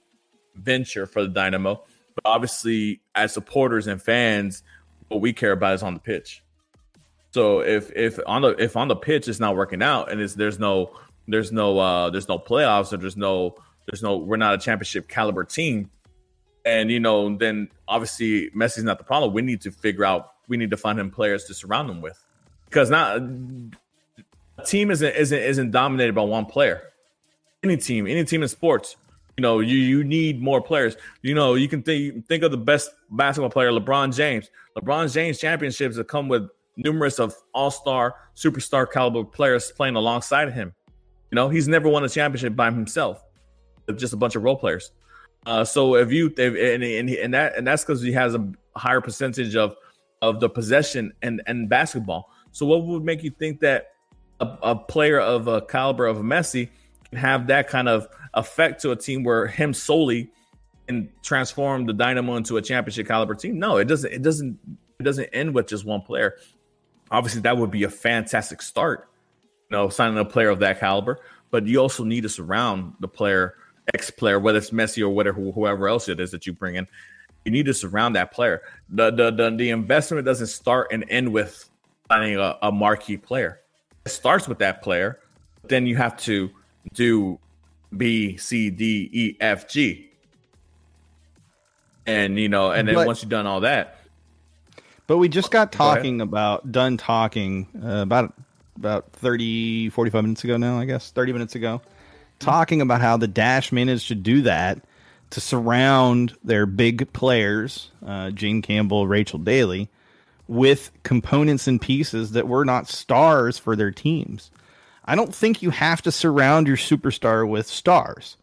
Speaker 2: venture for the Dynamo. But obviously, as supporters and fans, what we care about is on the pitch. So if if on the if on the pitch it's not working out and it's there's no there's no uh there's no playoffs or there's no there's no we're not a championship caliber team and you know then obviously Messi's not the problem. We need to figure out we need to find him players to surround him with because not a team isn't isn't isn't dominated by one player. Any team, any team in sports, you know, you you need more players. You know, you can think think of the best basketball player, LeBron James. LeBron James championships have come with numerous of all-star, superstar caliber players playing alongside of him. You know, he's never won a championship by himself. Just a bunch of role players. Uh, so if you if, and, and and that and that's because he has a higher percentage of of the possession and and basketball. So what would make you think that a, a player of a caliber of Messi can have that kind of effect to a team where him solely can transform the Dynamo into a championship caliber team? No, it doesn't. It doesn't. It doesn't end with just one player. Obviously, that would be a fantastic start. You know, signing a player of that caliber, but you also need to surround the player, ex player, whether it's Messi or whatever, whoever else it is that you bring in. You need to surround that player. The the the, the investment doesn't start and end with finding a, a marquee player. It starts with that player, then you have to do B, C, D, E, F, G. And you know, and then but, once you've done all that.
Speaker 1: But we just got talking about done talking uh, about about 30 45 minutes ago now, I guess, 30 minutes ago, talking about how the Dash managed to do that to surround their big players, uh, Jane Campbell, Rachel Daly, with components and pieces that were not stars for their teams. I don't think you have to surround your superstar with stars,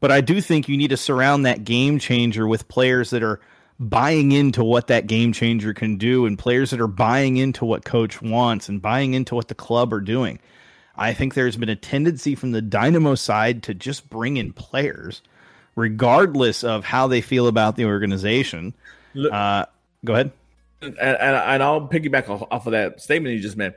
Speaker 1: but I do think you need to surround that game changer with players that are buying into what that game changer can do and players that are buying into what coach wants and buying into what the club are doing. I think there's been a tendency from the Dynamo side to just bring in players, regardless of how they feel about the organization. Uh, go ahead
Speaker 2: and, and, and I'll piggyback off, off of that statement you just made.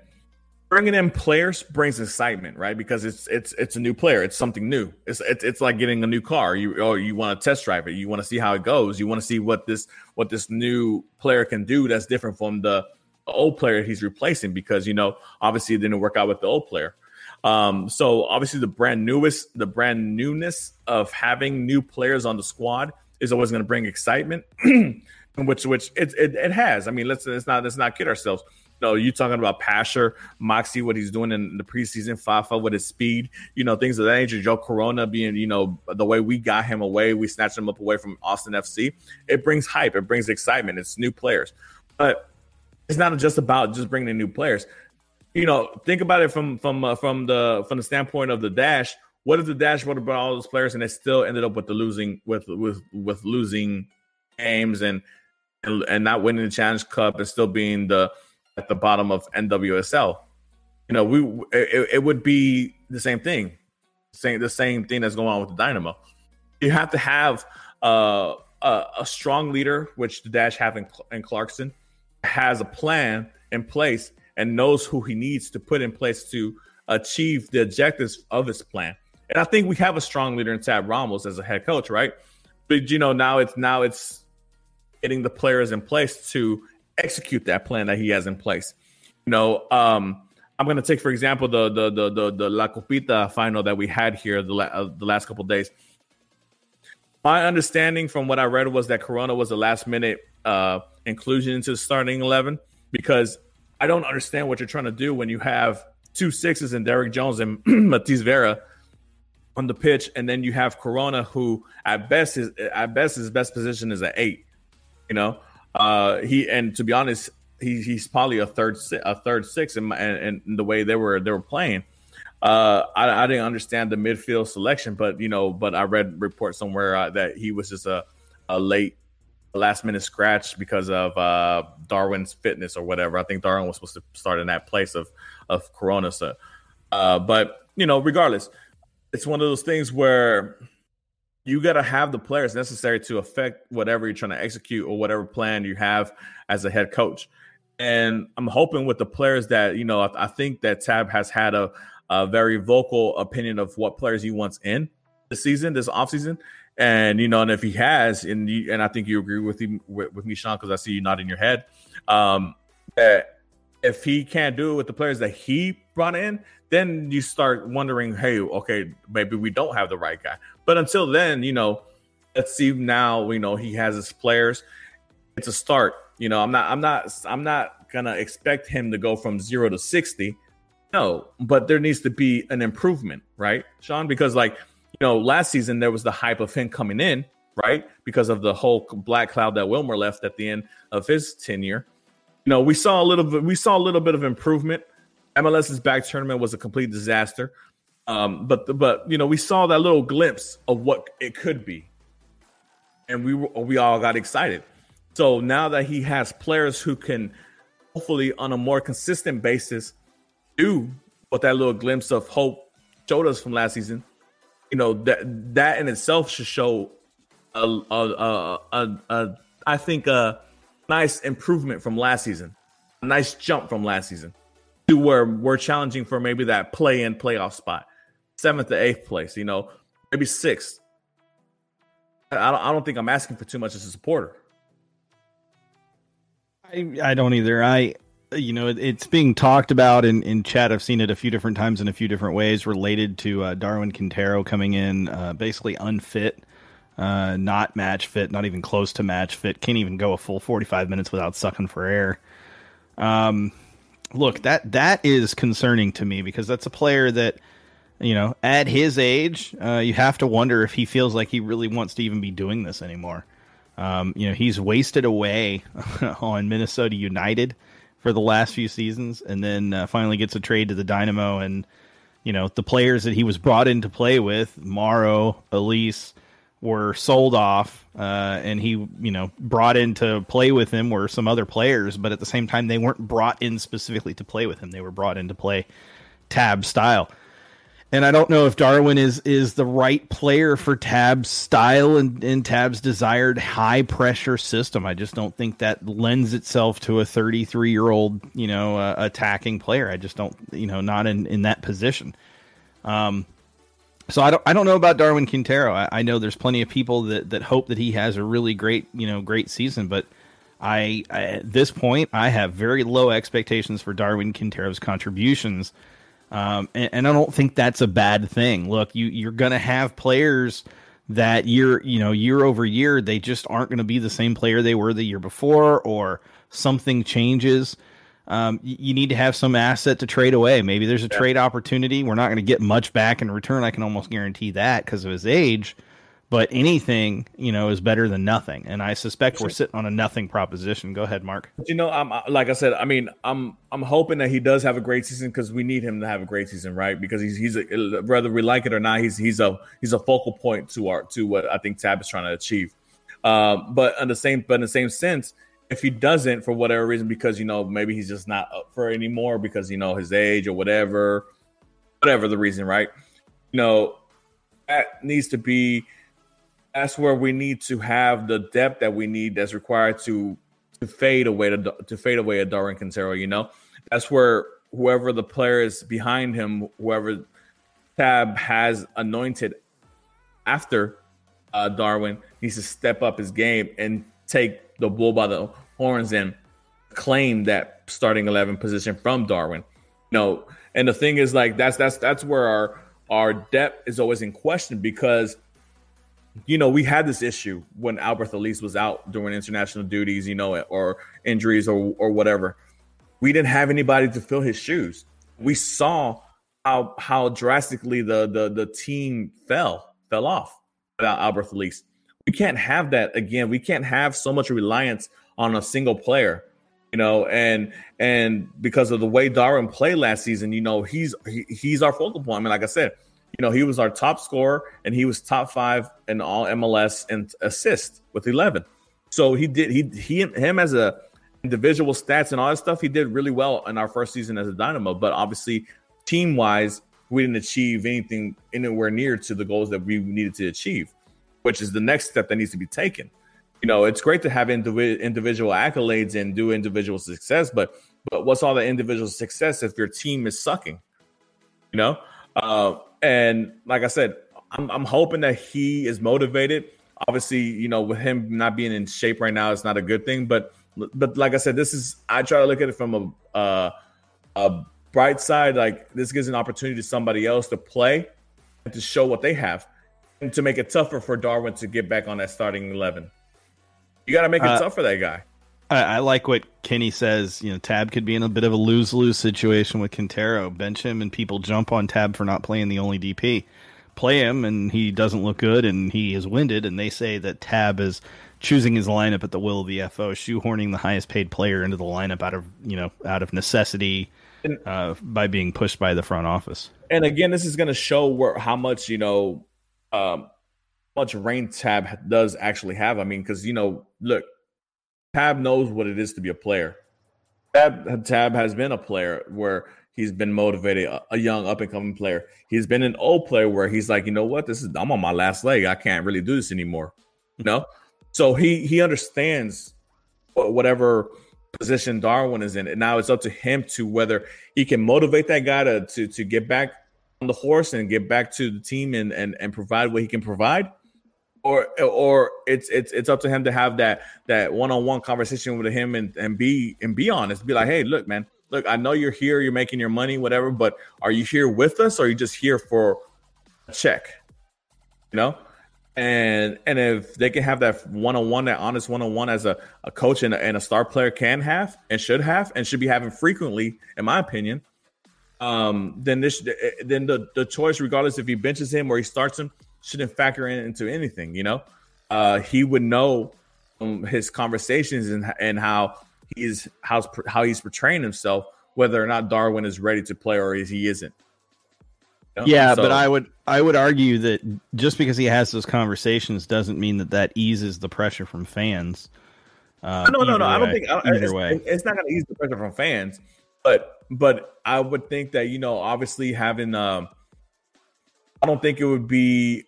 Speaker 2: Bringing in players brings excitement, right? Because it's it's it's a new player. It's something new. It's it's, it's like getting a new car. You or you want to test drive it. You want to see how it goes. You want to see what this what this new player can do that's different from the old player he's replacing. Because you know, obviously, it didn't work out with the old player. Um, so obviously, the brand newest, the brand newness of having new players on the squad is always going to bring excitement. which which it, it, it has. I mean, let's let's not let's not kid ourselves. Know, you talking about Pasher, Maxi, what he's doing in the preseason, Fafa with his speed, you know, things of that nature. Joe Corona being, you know, the way we got him away, we snatched him up away from Austin FC. It brings hype, it brings excitement. It's new players, but it's not just about just bringing in new players. You know, think about it from from uh, from the from the standpoint of the dash. What if the dash would have brought all those players and they still ended up with the losing with with with losing games and and, and not winning the Challenge Cup and still being the at the bottom of NWSL. You know, we it, it would be the same thing, saying the same thing that's going on with the Dynamo. You have to have uh, a, a strong leader, which the Dash have in, in Clarkson, has a plan in place and knows who he needs to put in place to achieve the objectives of his plan. And I think we have a strong leader in Tab Ramos as a head coach, right? But you know, now it's now it's getting the players in place to execute that plan that he has in place. You know, um, I'm going to take for example the the the the, the La Copita final that we had here the la- uh, the last couple days. My understanding from what I read was that Corona was a last minute uh, inclusion into the starting eleven because I don't understand what you're trying to do when you have two sixes and Derrick Jones and Matías Vera on the pitch, and then you have Corona, who at best is at best his best position is an eight. You know, uh, he and to be honest, he, he's probably a third a third six in, in, in the way they were they were playing. Uh, I, I, didn't understand the midfield selection, but you know, but I read reports somewhere uh, that he was just a, a late last minute scratch because of uh, Darwin's fitness or whatever. I think Darwin was supposed to start in that place of of Corona. So, uh, but you know, regardless, it's one of those things where you got to have the players necessary to affect whatever you're trying to execute or whatever plan you have as a head coach. And I'm hoping with the players that, you know, I, I think that Tab has had a, a, very vocal opinion of what players he wants in the season, this offseason. And, you know, and if he has, and you, and I think you agree with, him, with, with me, Sean, because I see you nodding your head, um, that if he can't do it with the players that he brought in, then you start wondering, hey, okay, maybe we don't have the right guy. But until then, you know, let's see now, you know, he has his players. It's a start. You know, I'm not I'm not I'm not gonna expect him to go from zero to 60. No, but there needs to be an improvement, right, Sean? Because like, you know, last season there was the hype of him coming in, right? Because of the whole black cloud that Wilmer left at the end of his tenure. You know, we saw a little bit we saw a little bit of improvement MLS's back tournament was a complete disaster. Um, but but you know we saw that little glimpse of what it could be, and we we all got excited. So now that he has players who can hopefully on a more consistent basis do what that little glimpse of hope showed us from last season, you know that that in itself should show a a a, a, a I think a nice improvement from last season, a nice jump from last season to where we're challenging for maybe that play in playoff spot, seventh to eighth place, you know, maybe sixth. I don't, I don't think I'm asking for too much as a supporter.
Speaker 1: I, I don't either. I, you know, it's being talked about in, in chat. I've seen it a few different times in a few different ways related to uh, Darwin Quintero coming in uh, basically unfit, uh, not match fit, not even close to match fit, can't even go a full 45 minutes without sucking for air. Um, look that that is concerning to me because that's a player that you know at his age uh, you have to wonder if he feels like he really wants to even be doing this anymore um, you know he's wasted away on minnesota united for the last few seasons and then uh, finally gets a trade to the dynamo and you know the players that he was brought in to play with Mauro Elis were sold off, uh, and he, you know, brought in to play with him were some other players, but at the same time, they weren't brought in specifically to play with him. They were brought in to play Tab style. And I don't know if Darwin is is the right player for Tab's style and, and Tab's desired high pressure system. I just don't think that lends itself to a 33 year old, you know, uh, attacking player. I just don't, you know, not in in that position. Um, so I don't I don't know about Darwin Quintero. I, I, know there's plenty of people that, that hope that he has a really great you know great season, but I, I at this point I have very low expectations for Darwin Quintero's contributions, um, and, and, I don't think that's a bad thing. Look, you you're gonna have players that year, you know, year over year, they just aren't going to be the same player they were the year before, or something changes. Um, you need to have some asset to trade away. Maybe there's a yeah. trade opportunity. We're not going to get much back in return. I can almost guarantee that because of his age but anything you know is better than nothing. And i suspect we're sitting on a nothing proposition. Go ahead mark.
Speaker 2: You know i'm like i said i mean i'm i'm hoping that he does have a great season because we need him to have a great season right? Because he's he's a, whether we like it or not he's he's a he's a focal point to our to what i think tab is trying to achieve. Um, but in the same but in the same sense if he doesn't for whatever reason because you know maybe he's just not up for anymore because you know his age or whatever whatever the reason right? You know that needs to be that's where we need to have the depth that we need that's required to to fade away to, to fade away a Darwin Quintero. You know, that's where whoever the player is behind him, whoever Tab has anointed after uh, Darwin needs to step up his game and take the bull by the horns and claim that starting eleven position from Darwin. Know, and the thing is like that's that's that's where our our depth is always in question because you know, we had this issue when Alberth Elis was out doing international duties, you know, or injuries or or whatever. We didn't have anybody to fill his shoes. We saw how how drastically the the the team fell fell off without Alberth Elis. We can't have that again. We can't have so much reliance on a single player, you know, and and because of the way Darwin played last season, you know, he's he, he's our focal point. I mean, like I said, you know, he was our top scorer and he was top five in all MLS and assist with 11. So he did, he, he, him as a individual stats and all that stuff, he did really well in our first season as a Dynamo. But obviously, team wise, we didn't achieve anything anywhere near to the goals that we needed to achieve, which is the next step that needs to be taken. You know, it's great to have indiv- individual accolades and do individual success, but but what's all the individual success if your team is sucking? You know, uh, and like I said, I'm, I'm hoping that he is motivated. Obviously, you know, with him not being in shape right now, it's not a good thing. But but like I said, this is I try to look at it from a uh, a bright side. Like this gives an opportunity to somebody else to play and to show what they have, and to make it tougher for Darwin to get back on that starting eleven. You got to make it uh, tough for that guy.
Speaker 1: I, I, like what Kenny says. You know, Tab could be in a bit of a lose lose situation with Quintero. Bench him, and people jump on Tab for not playing the only DP. Play him, and he doesn't look good, and he is winded. And they say that Tab is choosing his lineup at the will of the FO, shoehorning the highest paid player into the lineup out of you know out of necessity uh, by being pushed by the front office.
Speaker 2: And again, this is going to show where how much you know, um, much rain Tab does actually have. I mean, because you know, look, Tab knows what it is to be a player. Tab, Tab has been a player where he's been motivated, a, young up and coming player. He's been an old player where he's like, you know what, this is I'm on my last leg. I can't really do this anymore. You know, so he he understands whatever position Darwin is in, and now it's up to him to whether he can motivate that guy to to to get back on the horse and get back to the team and and and provide what he can provide, or or it's it's it's up to him to have that that one-on-one conversation with him and and be and be honest. Be like hey look man look i know you're here you're making your money whatever but are you here with us or are you just here for a check? You know? And and if they can have that one-on-one that honest one-on-one as a, a coach and a, and a star player can have and should have and should be having frequently in my opinion um then this then the the choice regardless if he benches him or he starts him shouldn't factor in into anything. You know, uh, he would know um, his conversations and and how he's how how he's portraying himself, whether or not Darwin is ready to play or is he isn't.
Speaker 1: You know? Yeah, so, but I would I would argue that just because he has those conversations doesn't mean that that eases the pressure from fans.
Speaker 2: Uh, no, no, no. Way. I don't think either it's, way it's not going to ease the pressure from fans, but but I would think that you know obviously having um, I don't think it would be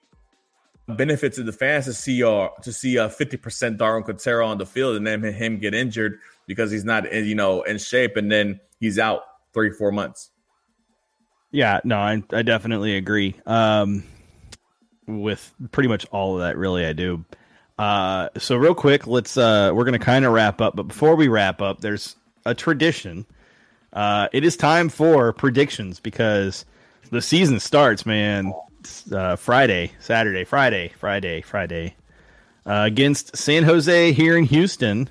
Speaker 2: benefit to the fans to see uh to see a fifty percent Darwin Quintero on the field and then him get injured because he's not in, you know in shape and then he's out three four months.
Speaker 1: Yeah, no, I I definitely agree. Um, with pretty much all of that, really, I do. Uh, so real quick, let's uh, we're gonna kind of wrap up, but before we wrap up, there's a tradition. Uh, it is time for predictions because the season starts, man uh, Friday, Saturday, Friday, Friday, Friday uh, against San Jose here in Houston.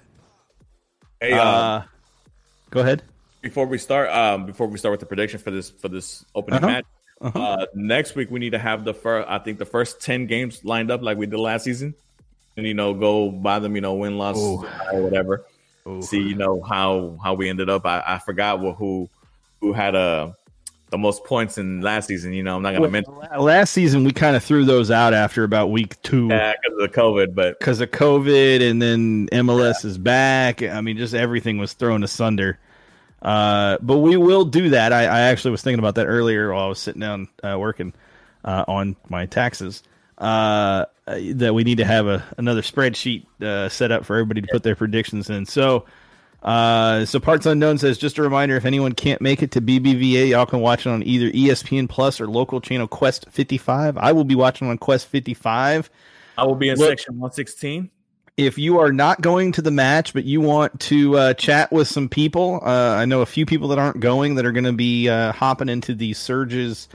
Speaker 2: Hey, uh,
Speaker 1: Uh, go ahead.
Speaker 2: before we start, um, before we start with the prediction for this for this opening
Speaker 1: Uh-huh.
Speaker 2: match, uh, next week we need to have the first. I think the first ten games lined up like we did last season, and you know go by them, you know win loss
Speaker 1: Ooh.
Speaker 2: or whatever.
Speaker 1: Ooh.
Speaker 2: See, you know how how we ended up. I, I forgot what, who who had uh, the most points in last season. You know, I'm not gonna mention
Speaker 1: last season we kind of threw those out after about week two
Speaker 2: that because of the COVID, but
Speaker 1: because of COVID, and then MLS is back. I mean, just everything was thrown asunder. Uh, but we will do that. I, I actually was thinking about that earlier while I was sitting down uh, working uh, on my taxes. Uh, that we need to have a another spreadsheet uh, set up for everybody to put their predictions in. So, uh, so parts unknown says just a reminder: if anyone can't make it to BBVA, y'all can watch it on either ESPN Plus or local channel Quest 55. I will be watching on Quest 55
Speaker 2: I will be in
Speaker 1: Look-
Speaker 2: section 116.
Speaker 1: if you are not going to the match but you want to uh, chat with some people uh, i know a few people that aren't going that are going to be uh, hopping into the surges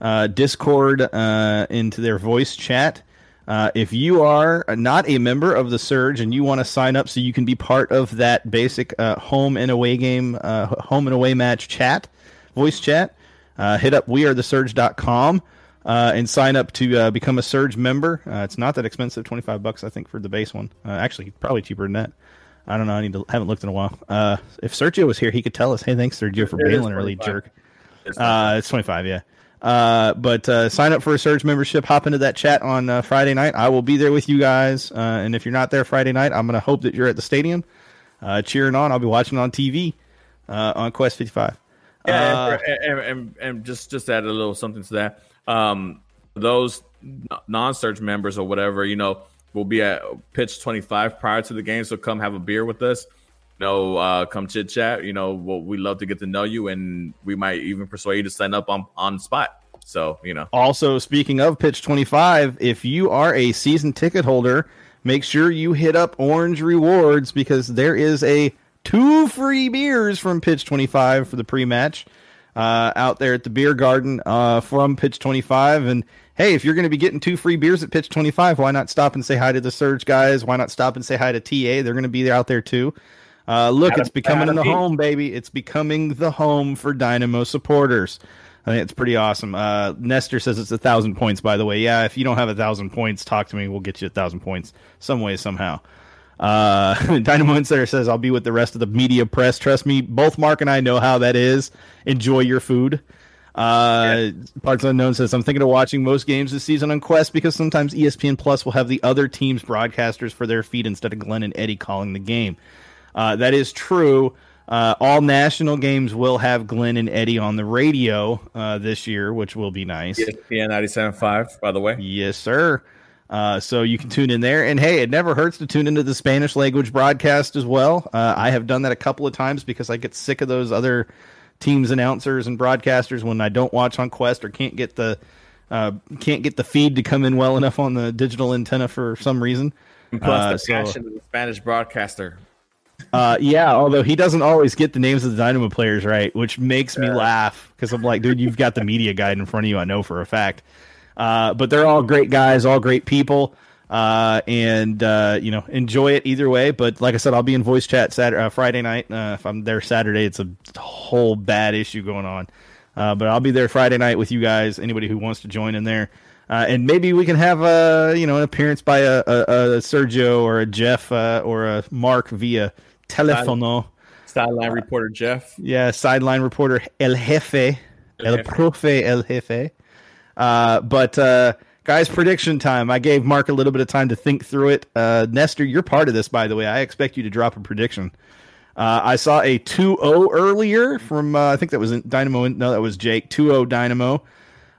Speaker 1: uh, discord uh, into their voice chat uh, if you are not a member of the surge and you want to sign up so you can be part of that basic uh, home and away game uh, home and away match chat voice chat uh, hit up wearethesurge.com uh, and sign up to uh, become a Surge member. Uh, it's not that expensive, twenty five bucks I think for the base one. Uh, actually, probably cheaper than that. I don't know. I need to haven't looked in a while. Uh, if Sergio was here, he could tell us. Hey, thanks Sergio for bailing early, jerk.
Speaker 2: It's
Speaker 1: Uh, it's twenty five, yeah. Uh, but uh, sign up for a Surge membership. Hop into that chat on uh, Friday night. I will be there with you guys. Uh, and if you're not there Friday night, I'm gonna hope that you're at the stadium, uh, cheering on. I'll be watching on TV uh, on Quest fifty five.
Speaker 2: Yeah,
Speaker 1: Uh,
Speaker 2: and, and, and, just just add a little something to that. Um, those non-Surge members or whatever, you know, will be at pitch 25 prior to the game. So come have a beer with us. You know, uh, come chit chat. You know, we'll, we love to get to know you, and we might even persuade you to sign up on on spot. So you know,
Speaker 1: Also, speaking of Pitch 25, if you are a season ticket holder, make sure you hit up Orange Rewards because there is a two free beers from Pitch 25 for the pre-match uh, out there at the beer garden uh, from Pitch 25. And hey, if you're going to be getting two free beers at Pitch 25, why not stop and say hi to the Surge guys? Why not stop and say hi to TA? They're going to be out there too. Uh, look,
Speaker 2: Adam-
Speaker 1: it's becoming
Speaker 2: Adam
Speaker 1: the
Speaker 2: Pete.
Speaker 1: home, baby. It's becoming the home for Dynamo supporters. I think it's pretty awesome. Uh, Nestor says it's a thousand points. By the way, yeah. If you don't have a thousand points, talk to me. We'll get you a thousand points some way somehow. Uh, Dynamo Insider says I'll be with the rest of the media press. Trust me, both Mark and I know how that is. Enjoy your food. Uh, Parts Unknown says I'm thinking of watching most games this season on Quest because sometimes ESPN Plus will have the other team's broadcasters for their feed instead of Glenn and Eddie calling the game. Uh, that is true. Uh, all national games will have Glenn and Eddie on the radio uh, this year, which will be nice.
Speaker 2: ESPN 97.5, by the way.
Speaker 1: Yes, sir. Uh, so you can tune in there. And hey, it never hurts to tune into the Spanish language broadcast as well. Uh, I have done that a couple of times because I get sick of those other teams announcers and broadcasters when I don't watch on Quest or can't get the uh, can't get the feed to come in well enough on the digital antenna for some reason.
Speaker 2: And plus
Speaker 1: Uh,
Speaker 2: the
Speaker 1: so-
Speaker 2: of the Spanish broadcaster.
Speaker 1: Uh, yeah, although he doesn't always get the names of the Dynamo players right, which makes me laugh because I'm like, dude, you've got the media guide in front of you. I know for a fact. Uh, but they're all great guys, all great people, uh, and uh, you know, enjoy it either way. But like I said, I'll be in voice chat Saturday, uh, Friday night. Uh, if I'm there Saturday, it's a whole bad issue going on. Uh, but I'll be there Friday night with you guys. Anybody who wants to join in there. Uh, and maybe we can have a you know an appearance by a, a, a Sergio or a Jeff uh, or a Mark via telefono.
Speaker 2: Sideline reporter Jeff.
Speaker 1: Yeah, sideline reporter El Jefe, El
Speaker 2: Jefe.
Speaker 1: Profe El Jefe. Uh, but uh, guys, prediction time. I gave Mark a little bit of time to think through it. Uh, Nestor, you're part of this, by the way. I expect you to drop a prediction. Uh, I saw a 2-0 earlier from uh, I think that was Dynamo. No, that was Jake. 2-0 Dynamo.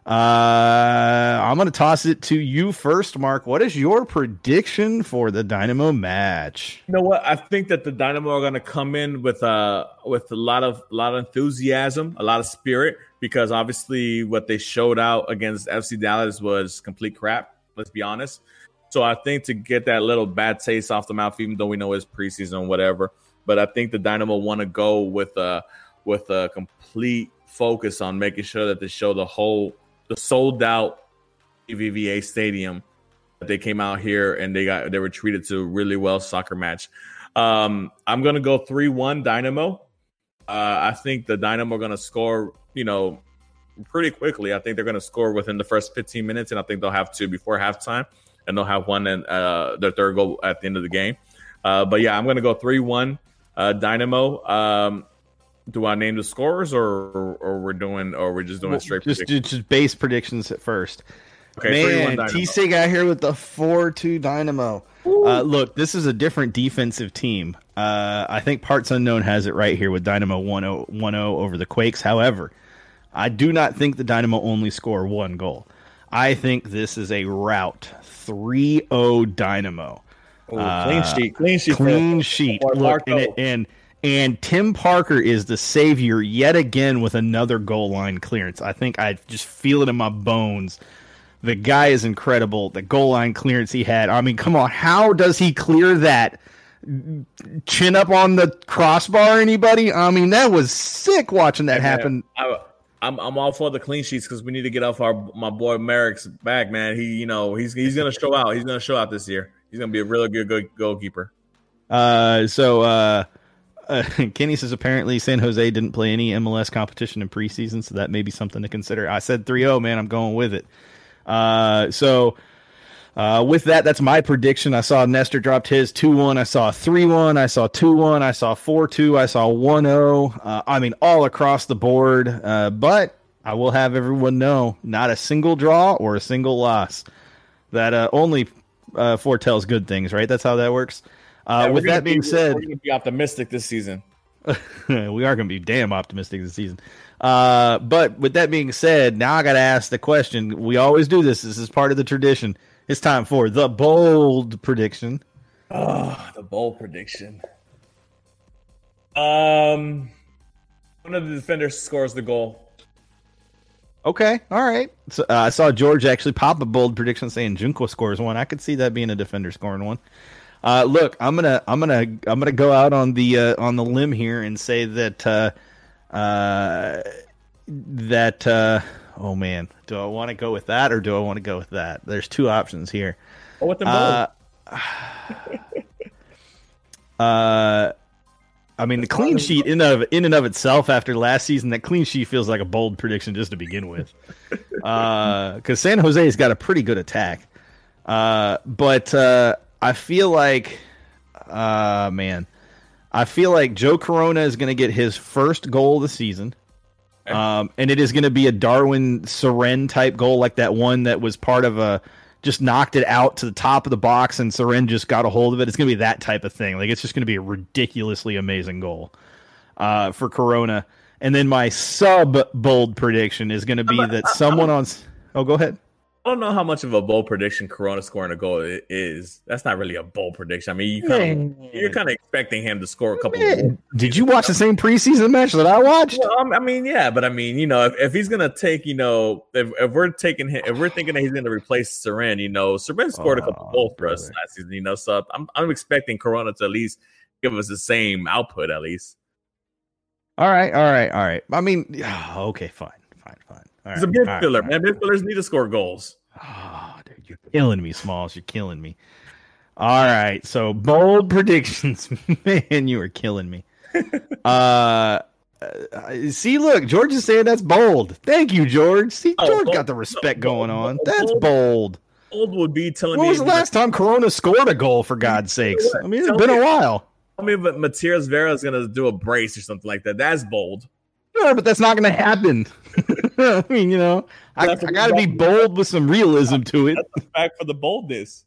Speaker 1: Uh, I'm going to toss it to you first, Mark. What is your prediction for the Dynamo match?
Speaker 2: You know what? I think that the Dynamo are going to come in with uh with a lot of a lot of enthusiasm, a lot of spirit, because obviously what they showed out against FC Dallas was complete crap. Let's be honest. So I think to get that little bad taste off the mouth, even though we know it's preseason, whatever. But I think the Dynamo want to go with a with a complete focus on making sure that they show the whole the sold out BBVA Stadium. They came out here and they got they were treated to a really well soccer match. Um, I'm gonna go three one Dynamo. Uh, I think the Dynamo are gonna score. You know, pretty quickly. I think they're gonna score within the first 15 minutes, and I think they'll have two before halftime, and they'll have one and uh, their third goal at the end of the game. Uh, but yeah, I'm gonna go three one uh, Dynamo. Um, do I name the scores or or we're doing or we're just doing well, straight
Speaker 1: just just base predictions at first. Okay, Man, T Sig out here with the four two Dynamo. Uh, look, this is a different defensive team. Uh, I think Parts Unknown has it right here with Dynamo 1-0, over the Quakes. However, I do not think the Dynamo only score one goal. I think this is a route 3-0 Dynamo.
Speaker 2: Ooh, clean sheet, clean sheet,
Speaker 1: clean sheet. Look, and, it, and and Tim Parker is the savior yet again with another goal line clearance. I think I just feel it in my bones. The guy is incredible. The goal line clearance he had. I mean, come on, how does he clear that? Chin up on the crossbar, anybody? I mean, that was sick watching that happen.
Speaker 2: I, I'm I'm all for the clean sheets because we need to get off our my boy Marić's back, man. He you know he's he's gonna show out. He's gonna show out this year. He's gonna be a really good, good goalkeeper.
Speaker 1: Uh, so uh, uh, Kenny says apparently San Jose didn't play any MLS competition in preseason, so that may be something to consider. I said 3-0, man. I'm going with it. Uh, so uh, with that, that's my prediction. I saw Nestor dropped his 2 1. I saw 3 1. I saw 2 1. I saw 4 2. I saw 1 0. Uh, I mean, all across the board. Uh, but I will have everyone know not a single draw or a single loss. That uh, only uh, foretells good things, right? That's how that works. Uh, yeah, with that being
Speaker 2: be,
Speaker 1: said,
Speaker 2: we're going to be optimistic this season.
Speaker 1: we are going to be damn optimistic this season. Uh, but with that being said, now I got to ask the question. We always do this. This is part of the tradition. It's time for the bold prediction.
Speaker 2: Oh, the bold prediction. Um, one of the defenders scores the goal.
Speaker 1: Okay, all right. So uh, I saw George actually pop a bold prediction saying Junqua scores one. I could see that being a defender scoring one. Uh, look, I'm gonna I'm gonna I'm gonna go out on the uh, on the limb here and say that uh, uh, that uh, oh man, do I want to go with that or do I want to go with that? There's two options here.
Speaker 2: Oh, with them both.
Speaker 1: Uh, uh, I mean, the clean sheet in of in and of itself after last season, that clean sheet feels like a bold prediction just to begin with. Because uh, San Jose's got a pretty good attack, uh, but uh, I feel like, uh, man, I feel like Joe Corona is going to get his first goal of the season. Um, and it is going to be a Darwin Cerén type goal, like that one that was part of a just knocked it out to the top of the box and Cerén just got a hold of it. It's going to be that type of thing. Like it's just going to be a ridiculously amazing goal uh, for Corona. And then my sub bold prediction is going to be that someone on. Oh, go ahead.
Speaker 2: I don't know how much of a bold prediction Corona scoring a goal is. That's not really a bold prediction. I mean, you kind of, you're kind of expecting him to score a couple.
Speaker 1: Did you watch the same preseason match that I watched?
Speaker 2: Well, I mean, yeah, but I mean, you know, if, if he's gonna take, you know, if, if we're taking him, if we're thinking that he's gonna replace Cerén, you know, Cerén scored oh, a couple oh, goals for us last season, you know, so I'm I'm expecting Corona to at least give us the same output at least.
Speaker 1: All right, all right, all right. I mean, okay, fine, fine, fine.
Speaker 2: All He's right, a midfielder, right, man. Right. Midfielders need to score goals.
Speaker 1: Oh, dude, you're killing me, Smalls. You're killing me. All right, so bold predictions, man. You are killing me. uh, see, look, George is saying that's bold. Thank you, George. See, oh, George bold, got the respect going on. That's bold.
Speaker 2: Bold would be telling
Speaker 1: when
Speaker 2: me.
Speaker 1: When was the last time Corona scored a goal? For God's sakes, I mean, it's been me, a while.
Speaker 2: Tell me, but Matías Vera is going to do a brace or something like that. That's bold.
Speaker 1: Sure, but that's not going to happen. I mean, you know, I, I got to be bold with some realism to it.
Speaker 2: That's fact for the boldness.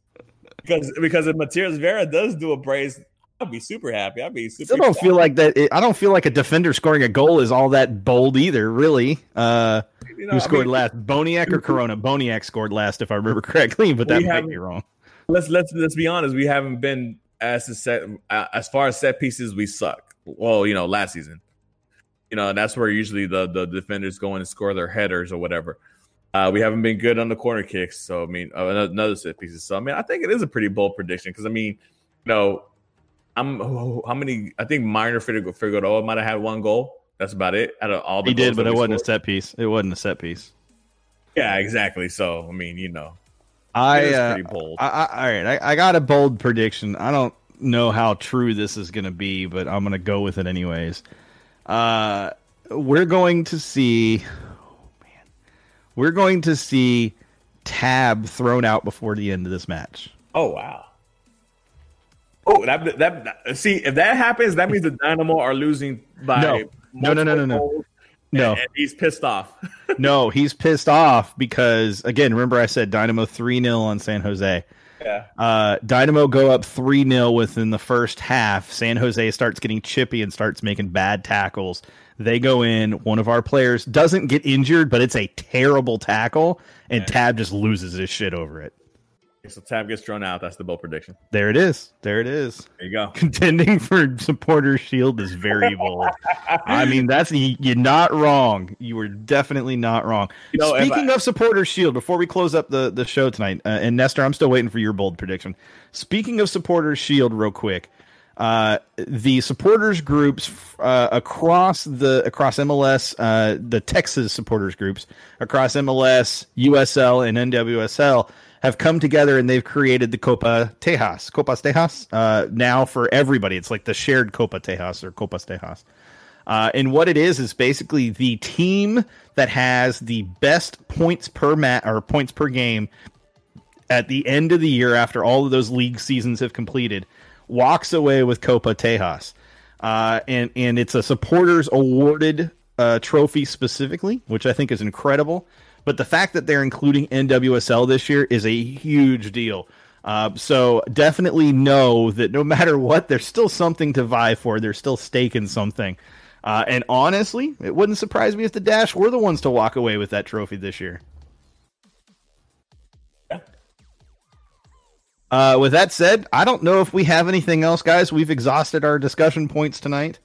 Speaker 2: Because because if Matías Vera does do a brace, I'd be super happy. I'd be super.
Speaker 1: I don't feel like that. It, I don't feel like a defender scoring a goal is all that bold either. Really, uh, you know, who scored I mean, last? Boniek or Corona? Boniek scored last, if I remember correctly, but that might be wrong.
Speaker 2: Let's let's let's be honest. We haven't been as set as far as set pieces. We suck. Well, you know, last season you know, and that's where usually the the defenders go in and score their headers or whatever. Uh, we haven't been good on the corner kicks, so I mean, uh, another set pieces. So I mean, I think it is a pretty bold prediction because I mean, you know, I'm how many? I think Maynor Figueroa might have had one goal. That's about it. Out of all the
Speaker 1: he did, but it wasn't scored. a set piece. It wasn't a set piece.
Speaker 2: Yeah, exactly. So I mean, you know,
Speaker 1: I, uh, I, I, all right, I, I got a bold prediction. I don't know how true this is going to be, but I'm going to go with it anyways. Uh, we're going to see, oh man, we're going to see Tab thrown out before the end of this match.
Speaker 2: Oh wow. Oh, that, that, see if that happens, that means the Dynamo are losing by
Speaker 1: no, no, no, no, no, no. No,
Speaker 2: and, and he's pissed off.
Speaker 1: no, he's pissed off because again, remember I said Dynamo three 0 on San Jose.
Speaker 2: Yeah.
Speaker 1: Uh, Dynamo go up 3 0 within the first half. San Jose starts getting chippy and starts making bad tackles. They go in. One of our players doesn't get injured, but it's a terrible tackle, and yeah. Tab just loses his shit over it.
Speaker 2: So Tab gets thrown out. That's the bold prediction.
Speaker 1: There it is. There it is.
Speaker 2: There you go.
Speaker 1: Contending for supporter shield is very bold. I mean, that's you're not wrong. You were definitely not wrong. You know, Speaking I, of supporter shield, before we close up the the show tonight, uh, and Nestor, I'm still waiting for your bold prediction. Speaking of supporter shield, real quick. Uh, the supporters groups uh, across the across MLS, uh, the Texas supporters groups across MLS, USL, and NWSL have come together and they've created the Copa Tejas, Copas Tejas, uh, now for everybody. It's like the shared Copa Tejas or Copas Tejas. Uh, and what it is is basically the team that has the best points per mat or points per game at the end of the year after all of those league seasons have completed walks away with Copa Tejas. Uh, and and it's a supporters awarded uh, trophy specifically, which I think is incredible. But the fact that they're including NWSL this year is a huge deal. Uh, so definitely know that no matter what, there's still something to vie for. There's still stake in something. Uh, and honestly, it wouldn't surprise me if the Dash were the ones to walk away with that trophy this year. Uh, with that said, I don't know if we have anything else, guys. We've exhausted our discussion points tonight.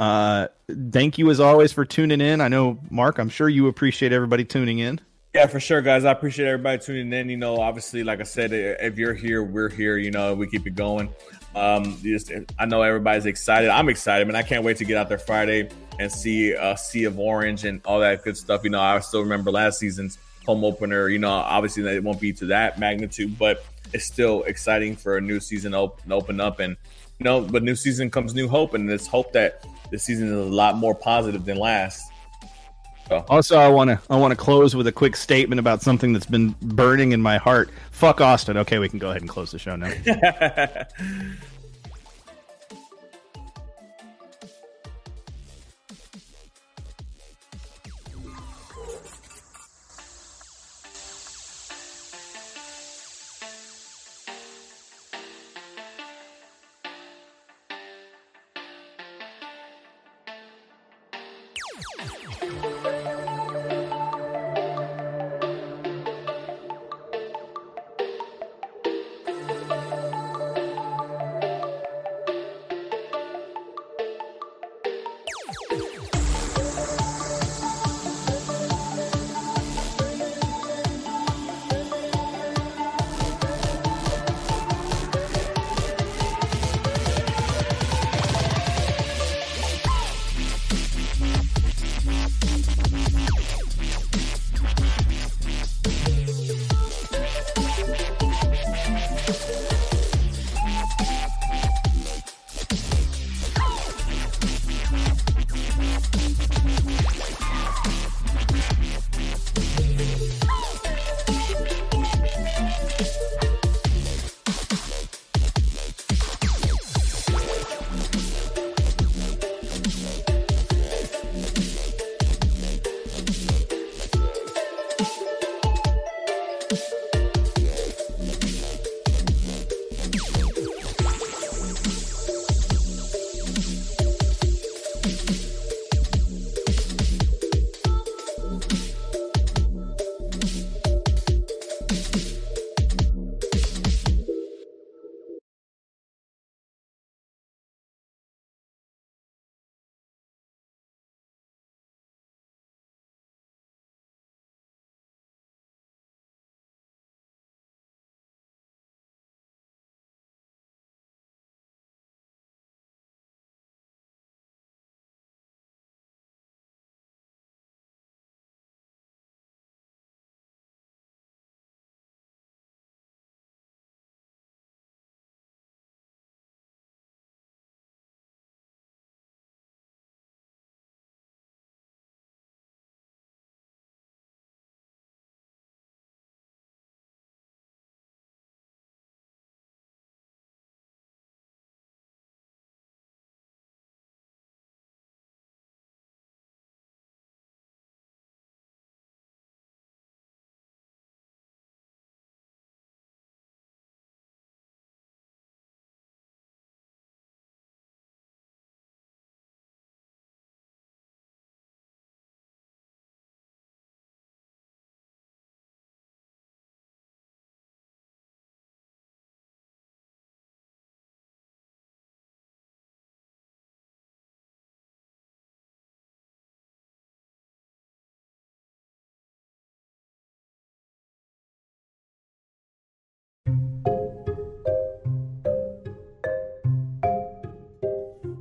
Speaker 1: Uh, thank you as always for tuning in. I know, Mark, I'm sure you appreciate everybody tuning in.
Speaker 2: Yeah, for sure, guys. I appreciate everybody tuning in. You know, obviously, like I said, if you're here, we're here. You know, we keep it going. Um, just, I know everybody's excited. I'm excited, man. I can't wait to get out there Friday and see a sea of orange and all that good stuff. You know, I still remember last season's home opener. You know, obviously it won't be to that magnitude, but it's still exciting for a new season open open up and know, but new season comes new hope, and it's hope that this season is a lot more positive than last.
Speaker 1: So. Also, I want to I want to close with a quick statement about something that's been burning in my heart. Fuck Austin. Okay, we can go ahead and close the show now.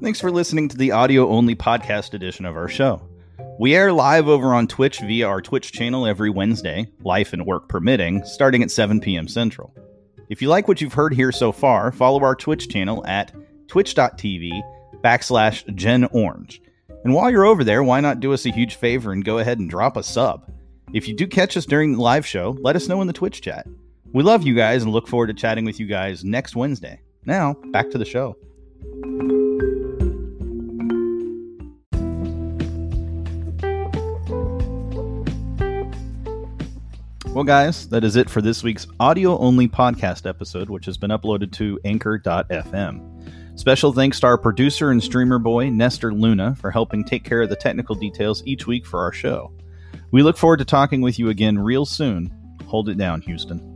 Speaker 1: Thanks for listening to the audio only podcast edition of our show. We air live over on Twitch via our Twitch channel every Wednesday, life and work permitting, starting at 7 p.m. Central. If you like what you've heard here so far, follow our Twitch channel at twitch.tv backslash Gen Orange. And while you're over there, why not do us a huge favor and go ahead and drop a sub? If you do catch us during the live show, let us know in the Twitch chat. We love you guys and look forward to chatting with you guys next Wednesday. Now, back to the show. Well, guys, that is it for this week's audio only podcast episode, which has been uploaded to anchor.fm. Special thanks to our producer and streamer boy, Nestor Luna, for helping take care of the technical details each week for our show. We look forward to talking with you again real soon. Hold it down, Houston.